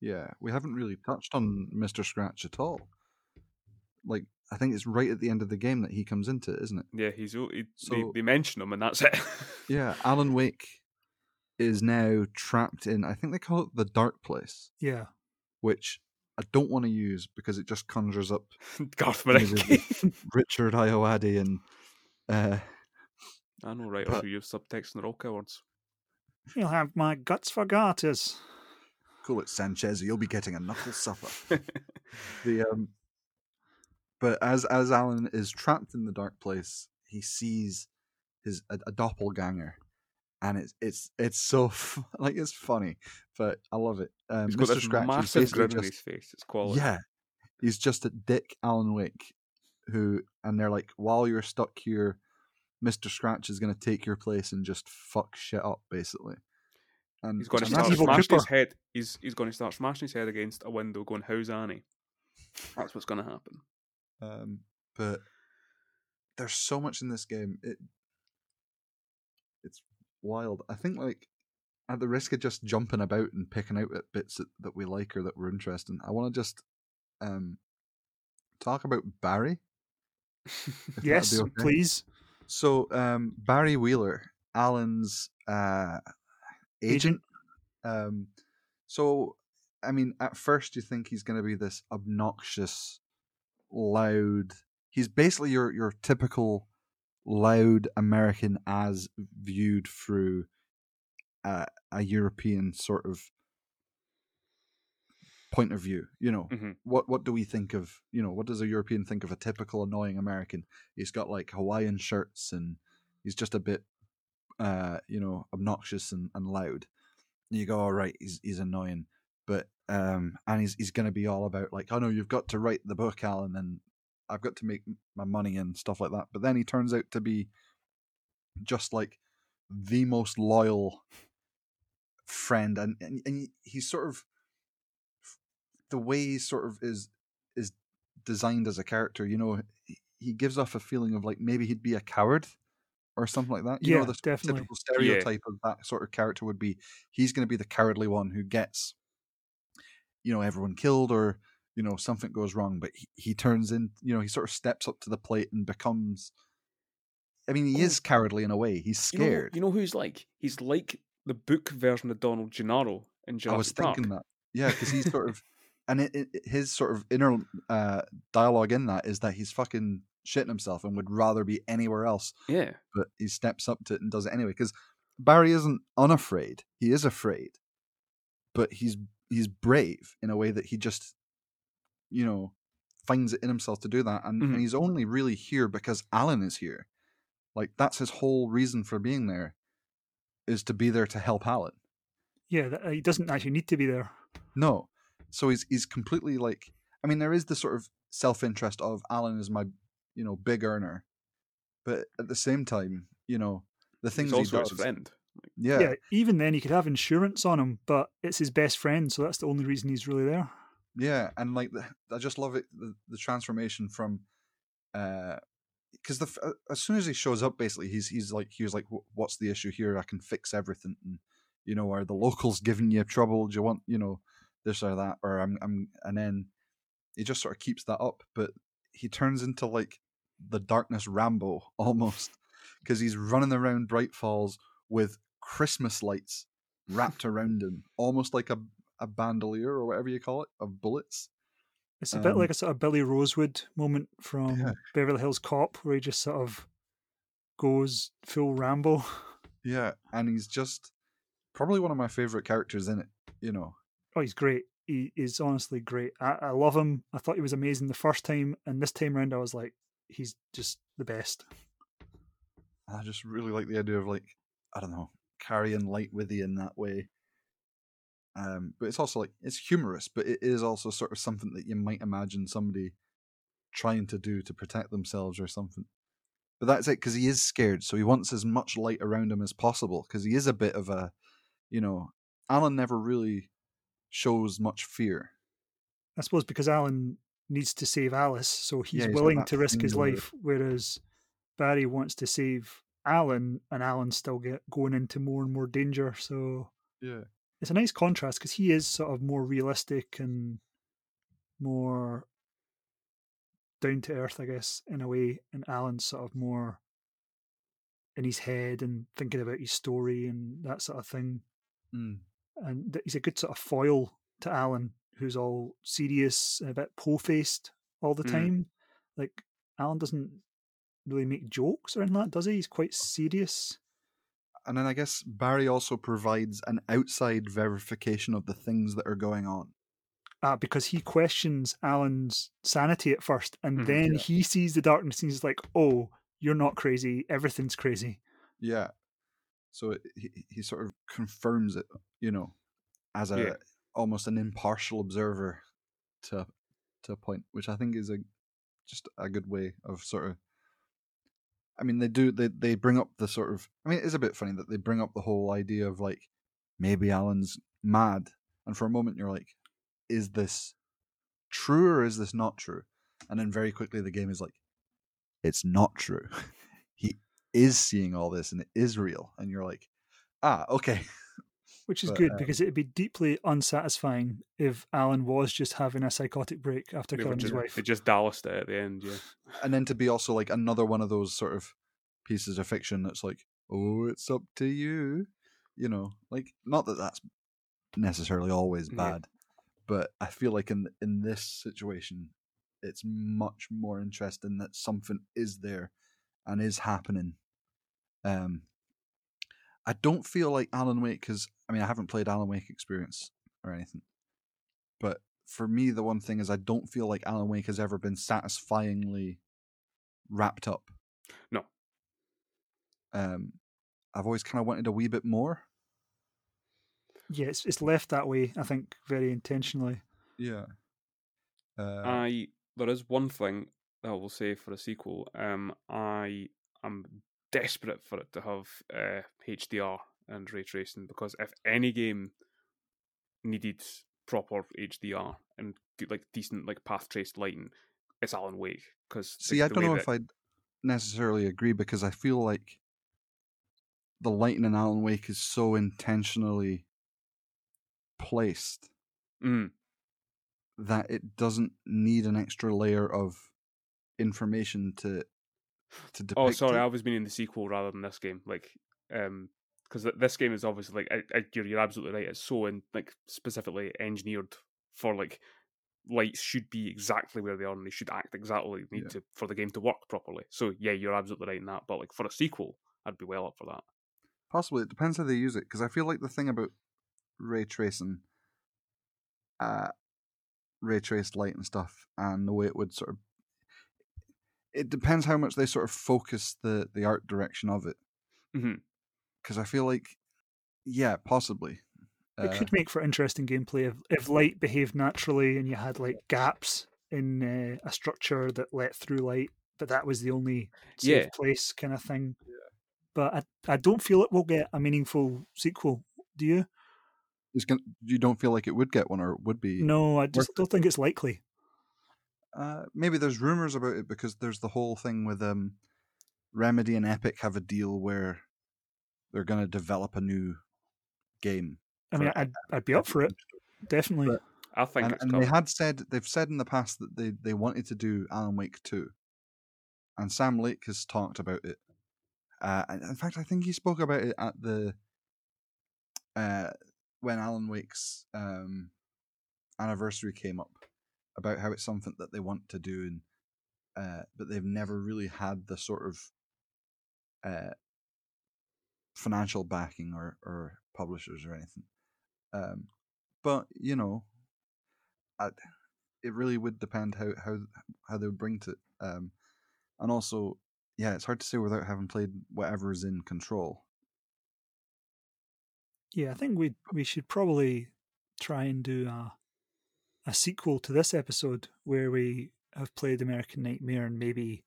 Speaker 1: Yeah, we haven't really touched on Mr. Scratch at all. Like, I think it's right at the end of the game that he comes into it, isn't it?
Speaker 3: Yeah, he's o- he, they,
Speaker 1: So-
Speaker 3: they mention him and that's it.
Speaker 1: Yeah, Alan Wake is now trapped in, I think they call it the Dark Place,
Speaker 2: Yeah,
Speaker 1: which I don't want to use because it just conjures up
Speaker 3: Garth
Speaker 1: images
Speaker 3: Marenghi.
Speaker 1: Richard Ayoade and uh,
Speaker 3: I know writers
Speaker 1: But-
Speaker 3: who use subtext in their all cowards.
Speaker 2: you'll have my guts for garters.
Speaker 1: call it Sanchez. You'll be getting a knuckle supper. the um, but as as Alan is trapped in the dark place, he sees his a, a doppelganger, and it's it's it's so f- like it's funny, but I love it. Um,
Speaker 3: He's got
Speaker 1: Mr.
Speaker 3: this
Speaker 1: Scratch
Speaker 3: massive grin on his face. It's quality.
Speaker 1: yeah, he's just a dick Alan Wake, who and they're like, while you're stuck here, Mister Scratch is going to take your place and just fuck shit up, basically. And
Speaker 3: He's going to start
Speaker 1: that's
Speaker 2: Evil
Speaker 1: what-
Speaker 3: smashing his head. He's he's going to start smashing his head against a window, going, "How's Annie?" That's what's going to happen.
Speaker 1: Um, but there's so much in this game. It it's wild. I think like at the risk of just jumping about and picking out at bits that, that we like or that we're interested in, I want to just um talk about Barry.
Speaker 2: Yes,
Speaker 1: okay.
Speaker 2: please.
Speaker 1: So um Barry Wheeler, Alan's uh agent. Um so I mean at first you think he's gonna be this obnoxious, loud he's basically your your typical loud American as viewed through uh, a European sort of point of view. You know,
Speaker 3: Mhm.
Speaker 1: what what do we think of? You know, what does a European think of a typical annoying American? He's got like Hawaiian shirts and he's just a bit, uh, you know, obnoxious and, and loud. And you go, all right, he's he's annoying, but um, and he's he's gonna be all about like, oh no, you've got to write the book, Alan, and I've got to make my money and stuff like that. But then he turns out to be just like the most loyal friend, and and, and he's sort of the way he sort of is is designed as a character. You know, he- gives off a feeling of like maybe he'd be a coward or something like that. You
Speaker 2: Yeah,
Speaker 1: know, the
Speaker 2: definitely.
Speaker 1: typical stereotype of that sort of character would be he's going to be the cowardly one who gets, you know, everyone killed or you know something goes wrong, but he, he turns in. You know, he sort of steps up to the plate and becomes. I mean, he
Speaker 3: Oh.
Speaker 1: is cowardly in a way. He's
Speaker 3: You know-
Speaker 1: scared.
Speaker 3: You know, who's like? He's like the book version of Donald Gennaro in Jurassic
Speaker 1: I was
Speaker 3: Park.
Speaker 1: thinking that. Yeah, because he's sort of, and it, it, his sort of inner uh, dialogue in that is that he's fucking shitting himself and would rather be anywhere else,
Speaker 3: Yeah,
Speaker 1: but he steps up to it and does it anyway. Because Barry isn't unafraid; he is afraid, but he's he's brave in a way that he just, you know, finds it in himself to do that, and,
Speaker 3: Mhm.
Speaker 1: and he's only really here because Alan is here. Like that's his whole reason for being there, is to be there to help Alan.
Speaker 2: Yeah, that, he doesn't actually need to be there.
Speaker 1: No. So he's he's completely like I mean there is the sort of self-interest of Alan is my you know big earner. But at the same time, you know, the things
Speaker 3: he's
Speaker 1: he
Speaker 3: also
Speaker 1: does
Speaker 3: his friend.
Speaker 1: Yeah,
Speaker 2: Yeah. even then he could have insurance on him, but it's his best friend, so that's the only reason he's really there.
Speaker 1: yeah, and like the, I just love it the, the transformation from uh because the uh, as soon as he shows up basically he's he's like he was like what's the issue here I can fix everything and you know are the locals giving you trouble do you want you know this or that or I'm I'm and then he just sort of keeps that up but he turns into like the darkness Rambo almost because he's running around Bright Falls with Christmas lights wrapped around him almost like a a bandolier or whatever you call it of bullets
Speaker 2: It's a bit
Speaker 1: Um,
Speaker 2: like a sort of Billy Rosewood moment from
Speaker 1: Yeah.
Speaker 2: Beverly Hills Cop, where he just sort of goes full Rambo.
Speaker 1: Yeah, and he's just probably one of my favorite characters in it. You know,
Speaker 2: Oh, he's great. He is honestly great. I, I love him. I thought he was amazing the first time, and this time round, I was like, he's just the best.
Speaker 1: I just really like the idea of like I don't know carrying light with you in that way. Um, but it's also like it's humorous, but it is also sort of something that you might imagine somebody trying to do to protect themselves or something. But that's it because he is scared, so he wants as much light around him as possible because he is a bit of a, you know, Alan never really shows much fear.
Speaker 2: I suppose because Alan needs to save Alice, so he's
Speaker 1: Yeah, he's
Speaker 2: willing to risk his life, whereas Barry wants to save Alan, and Alan's still get going into more and more danger. So
Speaker 1: Yeah.
Speaker 2: it's a nice contrast because he is sort of more realistic and more down to earth, I guess, in a way, and Alan's sort of more in his head and thinking about his story and that sort of thing.
Speaker 1: Mm.
Speaker 2: And he's a good sort of foil to Alan, who's all serious and a bit po-faced all the
Speaker 3: Mm.
Speaker 2: time. Like Alan doesn't really make jokes or anything like that, does he? He's quite serious.
Speaker 1: And then I guess Barry also provides an outside verification of the things that are going on.
Speaker 2: uh, because he questions Alan's sanity at first, and
Speaker 3: Mhm,
Speaker 2: then
Speaker 1: yeah.
Speaker 2: he sees the darkness and he's like, "Oh, you're not crazy. Everything's crazy."
Speaker 1: Yeah. So it, he he sort of confirms it, you know, as a
Speaker 3: Yeah.
Speaker 1: almost an impartial observer to to a point, which I think is a just a good way of sort of. I mean, they do they they bring up the sort of. I mean, it is a bit funny that they bring up the whole idea of like maybe Alan's mad, and for a moment you're like, is this true or is this not true? And then very quickly the game is like, it's not true. he is seeing all this and it is real, and you're like, ah, okay,
Speaker 2: Which is
Speaker 1: But,
Speaker 2: good
Speaker 1: um,
Speaker 2: because it'd be deeply unsatisfying if Alan was just having a psychotic break after
Speaker 3: They,
Speaker 2: killing his wife.
Speaker 3: they just Dallased it at the end, yeah.
Speaker 1: and then to be also like another one of those sort of pieces of fiction that's like, oh, it's up to you, you know, like not that that's necessarily always
Speaker 3: Yeah.
Speaker 1: bad, but I feel like in in this situation, it's much more interesting that something is there and is happening. Um, I don't feel like Alan Wake because I mean I haven't played Alan Wake Experience or anything, but for me the one thing is I don't feel like Alan Wake has ever been satisfyingly wrapped up.
Speaker 3: No.
Speaker 1: Um, I've always kind of wanted a wee bit more.
Speaker 2: yeah, it's it's left that way. I think very intentionally.
Speaker 1: Yeah. Uh,
Speaker 3: I there is one thing that I will say for a sequel. Um, I am desperate for it to have uh, HDR and ray tracing because if any game needed proper HDR and good, like decent like path traced lighting, it's Alan Wake. Because
Speaker 1: see, I don't know if I'd necessarily agree because I feel like the lighting in Alan Wake is so intentionally placed
Speaker 3: Mm,
Speaker 1: that it doesn't need an extra layer of information to to depict.
Speaker 3: oh, sorry,
Speaker 1: it.
Speaker 3: I was meaning the sequel rather than this game. Like, um, because this game is obviously like I, I, you're, you're absolutely right. It's so in like specifically engineered for like lights should be exactly where they are and they should act exactly they need
Speaker 1: Yeah.
Speaker 3: to for the game to work properly. So yeah, you're absolutely right in that. But like for a sequel, I'd be well up for that.
Speaker 1: Possibly, it depends how they use it. Because I feel like the thing about ray tracing, uh, ray traced light and stuff, and the way it would sort of, it depends how much they sort of focus the the art direction of it.
Speaker 3: Mhm.
Speaker 1: Because I feel like, yeah, possibly.
Speaker 2: It
Speaker 1: Uh,
Speaker 2: could make for interesting gameplay if, if light behaved naturally and you had like gaps in uh, a structure that let through light, but that was the only safe
Speaker 3: Yeah.
Speaker 2: place kind of thing. But I, I don't feel it will get a meaningful sequel. Do you?
Speaker 1: it's gonna, you don't feel like it would get one, or it would be.
Speaker 2: No, I just don't think it's likely.
Speaker 1: Uh, maybe there's rumors about it because there's the whole thing with um, Remedy and Epic have a deal where they're going to develop a new game.
Speaker 2: I mean, I'd, I'd be up for it, definitely.
Speaker 1: But-
Speaker 3: I think
Speaker 1: and,
Speaker 3: it's
Speaker 1: and they had said they've said in the past that they, they wanted to do Alan Wake two, and Sam Lake has talked about it. Uh, and in fact, I think he spoke about it at the uh, when Alan Wake's um, anniversary came up about how it's something that they want to do, and uh, but they've never really had the sort of uh, financial backing or, or publishers or anything. Um, but you know, I, it really would depend how how how they would bring to it. Um, and also, yeah, it's hard to say without having played whatever is in control.
Speaker 2: Yeah, I think we we should probably try and do a a sequel to this episode where we have played American Nightmare and maybe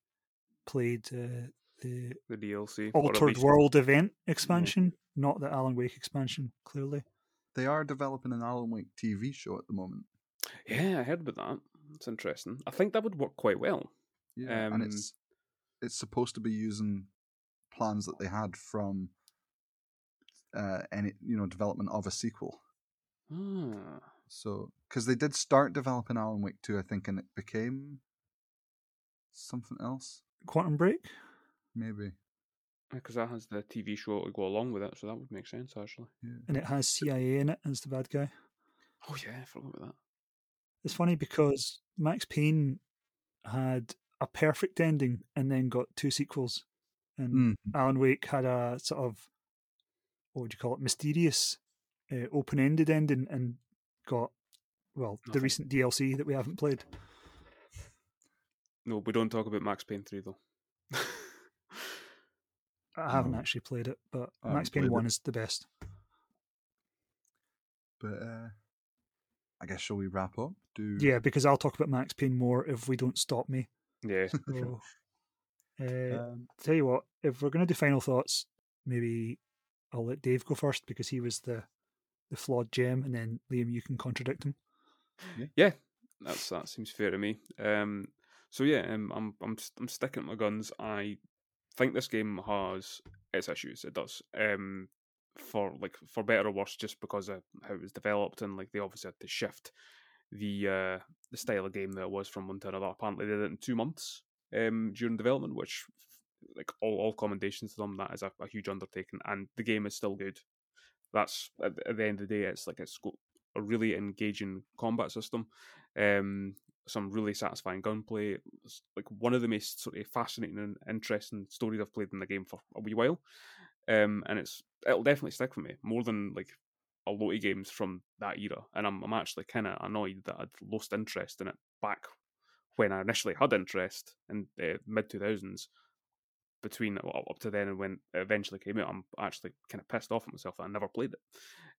Speaker 2: played uh, the
Speaker 3: the DLC
Speaker 2: Altered
Speaker 3: least-
Speaker 2: World event expansion, not the Alan Wake expansion. Clearly,
Speaker 1: They are developing an Alan Wake TV show at the moment.
Speaker 3: Yeah, I heard about that. it's interesting. I think that would work quite well.
Speaker 1: Yeah, and
Speaker 3: Um,
Speaker 1: it's it's supposed to be using plans that they had from uh, any you know development of a sequel.
Speaker 3: Ah,
Speaker 1: So because they did start developing Alan Wake 2, I think, and it became something else,
Speaker 2: Quantum Break.
Speaker 1: Maybe.
Speaker 3: because that has the TV show to go along with it, so that would make sense actually.
Speaker 1: Yeah.
Speaker 2: and it has CIA in it as the bad guy.
Speaker 3: Oh yeah, I forgot about that.
Speaker 2: It's funny because Max Payne had a perfect ending and then got two sequels, and
Speaker 1: Mm.
Speaker 2: Alan Wake had a sort of what would you call it, mysterious, uh, open-ended ending, and got well the recent DLC that we haven't played.
Speaker 3: No, we don't talk about Max Payne three though.
Speaker 2: I haven't
Speaker 1: No.
Speaker 2: actually played it, but Max
Speaker 1: haven't
Speaker 2: Payne One
Speaker 1: it.
Speaker 2: is the best.
Speaker 1: But uh, I guess shall we wrap up? Do
Speaker 2: Yeah, because I'll talk about Max Payne more if we don't stop me.
Speaker 3: yeah,
Speaker 2: So, uh,
Speaker 1: Um,
Speaker 2: tell you what, if we're going to do final thoughts, maybe I'll let Dave go first because he was the the flawed gem, and then Liam, you can contradict him.
Speaker 3: yeah, that's that seems fair to me. Um, so yeah, um, I'm I'm I'm sticking to my guns. I think this game has its issues. It does. Um, for like for better or worse, just because of how it was developed and like they obviously had to shift the uh the style of game that it was from one to another. Apparently, they did it in two months um during development, which like all all commendations to them. That is a, a huge undertaking, and the game is still good. That's at, the- end of the day, it's like it's got a really engaging combat system, um, some really satisfying gunplay. It's like one of the most sort of fascinating and interesting stories I've played in the game for a wee while, um, and it's it'll definitely stick with me more than like a lot of games from that era. And I'm I'm actually kind of annoyed that I'd lost interest in it back when I initially had interest in the mid two thousands. Between well, up to then and when it eventually came out, I'm actually kind of pissed off at myself that I never played it.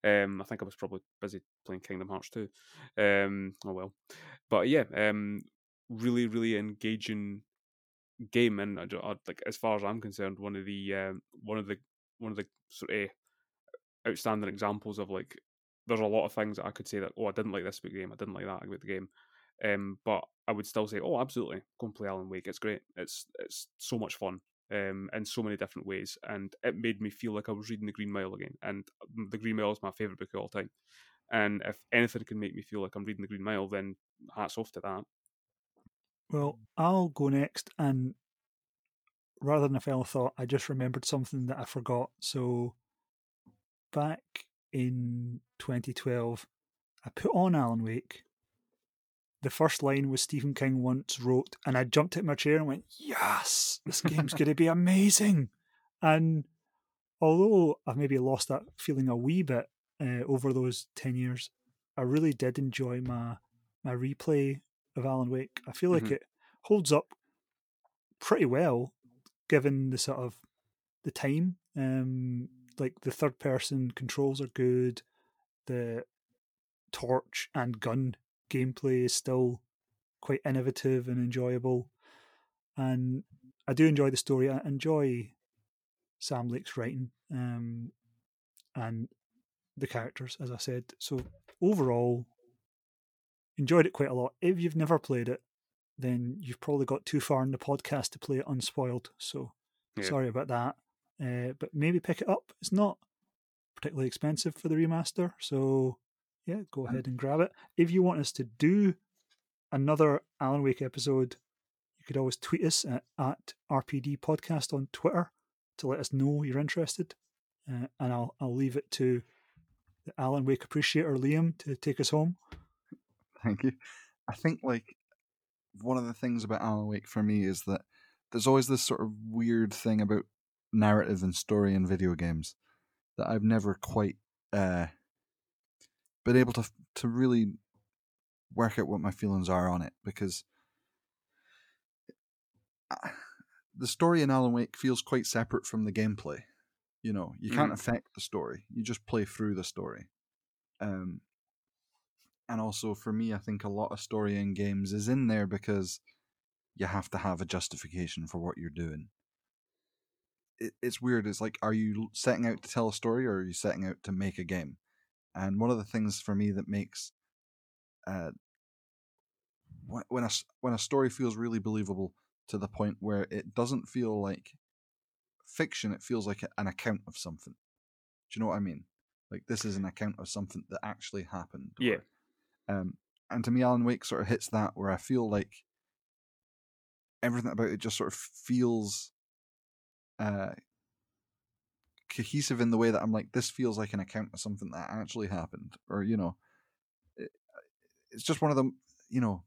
Speaker 3: Um, I think I was probably busy playing Kingdom Hearts 2. Um, oh well, but yeah, um, really, really engaging game, and I, I, like as far as I'm concerned, one of the um, one of the one of the sort of outstanding examples of like there's a lot of things that I could say that oh I didn't like this about the game, I didn't like that about the game, um, but I would still say oh absolutely go and play Alan Wake, it's great, it's it's so much fun. Um, in so many different ways, and it made me feel like I was reading the Green Mile again. And the Green Mile is my favorite book of all time. And if anything can make me feel like I'm reading the Green Mile, then hats off to that.
Speaker 2: Well, I'll go next, and rather than a final thought, I just remembered something that I forgot. So, back in 2012, I put on Alan Wake. The first line was Stephen King once wrote, and I jumped at my chair and went, "Yes, this game's going to be amazing." And although I've maybe lost that feeling a wee bit uh, over those ten years, I really did enjoy my my replay of Alan Wake. I feel like
Speaker 3: Mhm.
Speaker 2: it holds up pretty well, given the sort of the time. Um, like the third person controls are good. The torch and gun gameplay is still quite innovative and enjoyable. And I do enjoy the story. I enjoy Sam Lake's writing um, and the characters, as I said. So overall, enjoyed it quite a lot. If you've never played it, then you've probably got too far in the podcast to play it unspoiled. So
Speaker 3: Yeah.
Speaker 2: sorry about that. Uh, but maybe pick it up. It's not particularly expensive for the remaster. So yeah, go ahead and grab it. If you want us to do another Alan Wake episode, you could always tweet us at, at RPD Podcast on Twitter to let us know you're interested. Uh, and I'll I'll leave it to the Alan Wake appreciator Liam to take us home.
Speaker 1: Thank you. I think like one of the things about Alan Wake for me is that there's always this sort of weird thing about narrative and story in video games that I've never quite uh, been able to to really work out what my feelings are on it because the story in Alan Wake feels quite separate from the gameplay. You know, you can't
Speaker 3: Mm.
Speaker 1: affect the story; you just play through the story. Um, and also for me, I think a lot of story in games is in there because you have to have a justification for what you're doing. It, it's weird. It's like, are you setting out to tell a story or are you setting out to make a game? And one of the things for me that makes uh, when when a when a story feels really believable to the point where it doesn't feel like fiction, it feels like an account of something. Do you know what I mean? Like this is an account of something that actually happened. or-
Speaker 3: Yeah.
Speaker 1: um, and to me, Alan Wake sort of hits that where I feel like everything about it just sort of feels uh, cohesive in the way that I'm like, this feels like an account of something that actually happened, or you know, it, it's just one of them. You know,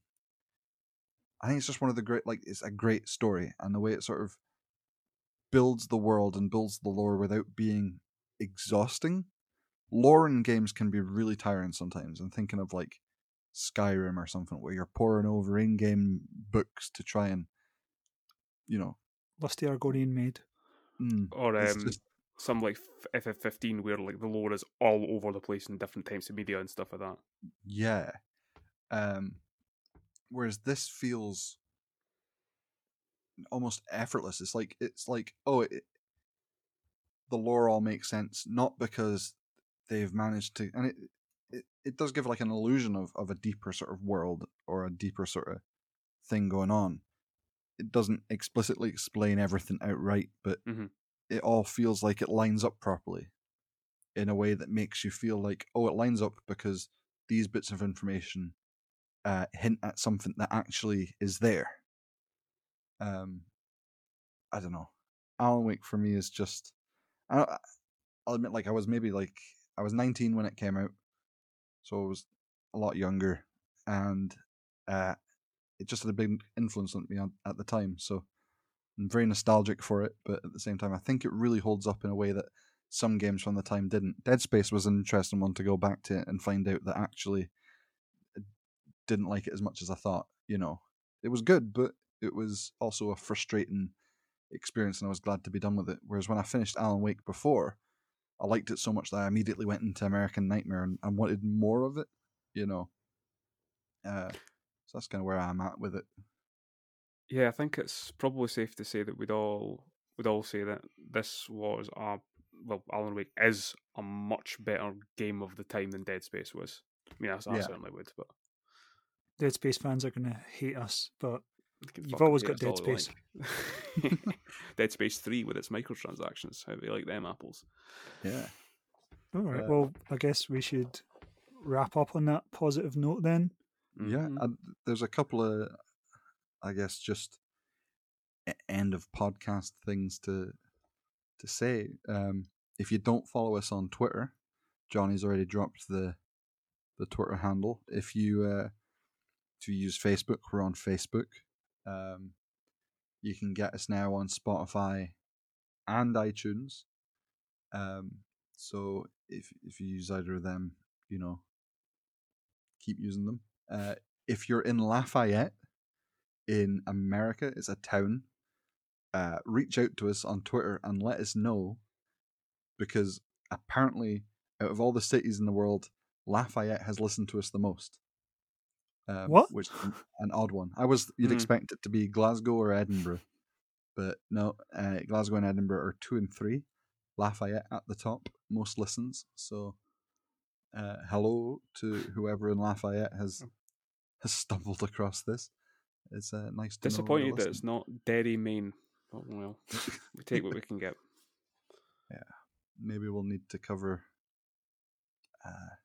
Speaker 1: I think it's just one of the great, like, it's a great story, and the way it sort of builds the world and builds the lore without being exhausting. Lore in games can be really tiring sometimes. I'm thinking of like Skyrim or something where you're poring over in-game books to try and, you know,
Speaker 2: Lusty Argonian maid.
Speaker 1: mm,
Speaker 3: Or um,
Speaker 1: just
Speaker 3: some like FF15 where like the lore is all over the place in different types of media and stuff like that.
Speaker 1: yeah. Um, whereas this feels almost effortless. It's like it's like oh, it, the lore all makes sense not because they've managed to, and it it, it does give like an illusion of of a deeper sort of world or a deeper sort of thing going on. It doesn't explicitly explain everything outright, but
Speaker 3: Mhm.
Speaker 1: It all feels like it lines up properly in a way that makes you feel like oh, it lines up because these bits of information uh, hint at something that actually is there. Um, I don't know. Alan Wake for me is just. I I'll admit, like I was maybe like I was 19 when it came out, so I was a lot younger, and uh, it just had a big influence on me on, at the time. So I'm very nostalgic for it, but at the same time, I think it really holds up in a way that some games from the time didn't. Dead Space was an interesting one to go back to and find out that actually didn't like it as much as I thought. You know, it was good, but it was also a frustrating experience, and I was glad to be done with it. Whereas when I finished Alan Wake before, I liked it so much that I immediately went into American Nightmare and, and wanted more of it. You know, uh, so that's kind of where I'm at with it.
Speaker 3: Yeah, I think it's probably safe to say that we'd all would all say that this was a well, Alan Wake is a much better game of the time than Dead Space was. I mean, I, I
Speaker 1: Yeah.
Speaker 3: certainly would, but
Speaker 2: Dead Space fans are going to hate us, but You've always got Dead Space.
Speaker 3: like. Dead Space Three with its microtransactions. How do you like them apples?
Speaker 1: Yeah.
Speaker 2: all right.
Speaker 1: Uh,
Speaker 2: well, I guess we should wrap up on that positive note then.
Speaker 1: Yeah,
Speaker 3: Mhm.
Speaker 1: and there's a couple of, I guess, just end of podcast things to to say. Um, if you don't follow us on Twitter, Johnny's already dropped the the Twitter handle. If you uh, use Facebook, we're on Facebook. Um, you can get us now on Spotify and iTunes. Um, so if if you use either of them, you know, keep using them. Uh, if you're in Lafayette, in America, it's a town. Uh, reach out to us on Twitter and let us know, because apparently, out of all the cities in the world, Lafayette has listened to us the most. Um,
Speaker 2: What?
Speaker 1: Which an odd one. I was you'd
Speaker 3: Hmm.
Speaker 1: expect it to be Glasgow or Edinburgh, but no. Uh, Glasgow and Edinburgh are two and three. Lafayette at the top, most listens. So, uh, hello to whoever in Lafayette has has stumbled across this. It's uh, nice to
Speaker 3: Disappointed that it's not Derry, Maine. But well, we take what we can get. Yeah.
Speaker 1: Maybe we'll need to cover. Uh,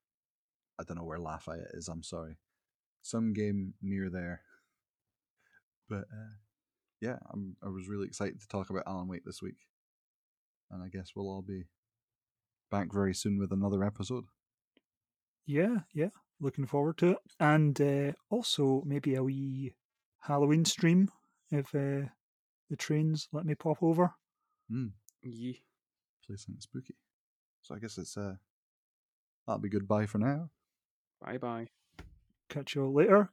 Speaker 1: I don't know where Lafayette is. I'm sorry. Some game near there. But uh, yeah, I'm. I was really excited to talk about Alan Wake this week, and I guess we'll all be back very soon with another episode.
Speaker 2: Yeah, yeah. Looking forward to it. And uh, also maybe a wee Halloween stream if uh, the trains let me pop over.
Speaker 3: Yee.
Speaker 1: Play something spooky. So I guess it's uh, that'll be goodbye for now.
Speaker 3: Bye bye.
Speaker 2: Catch you all later.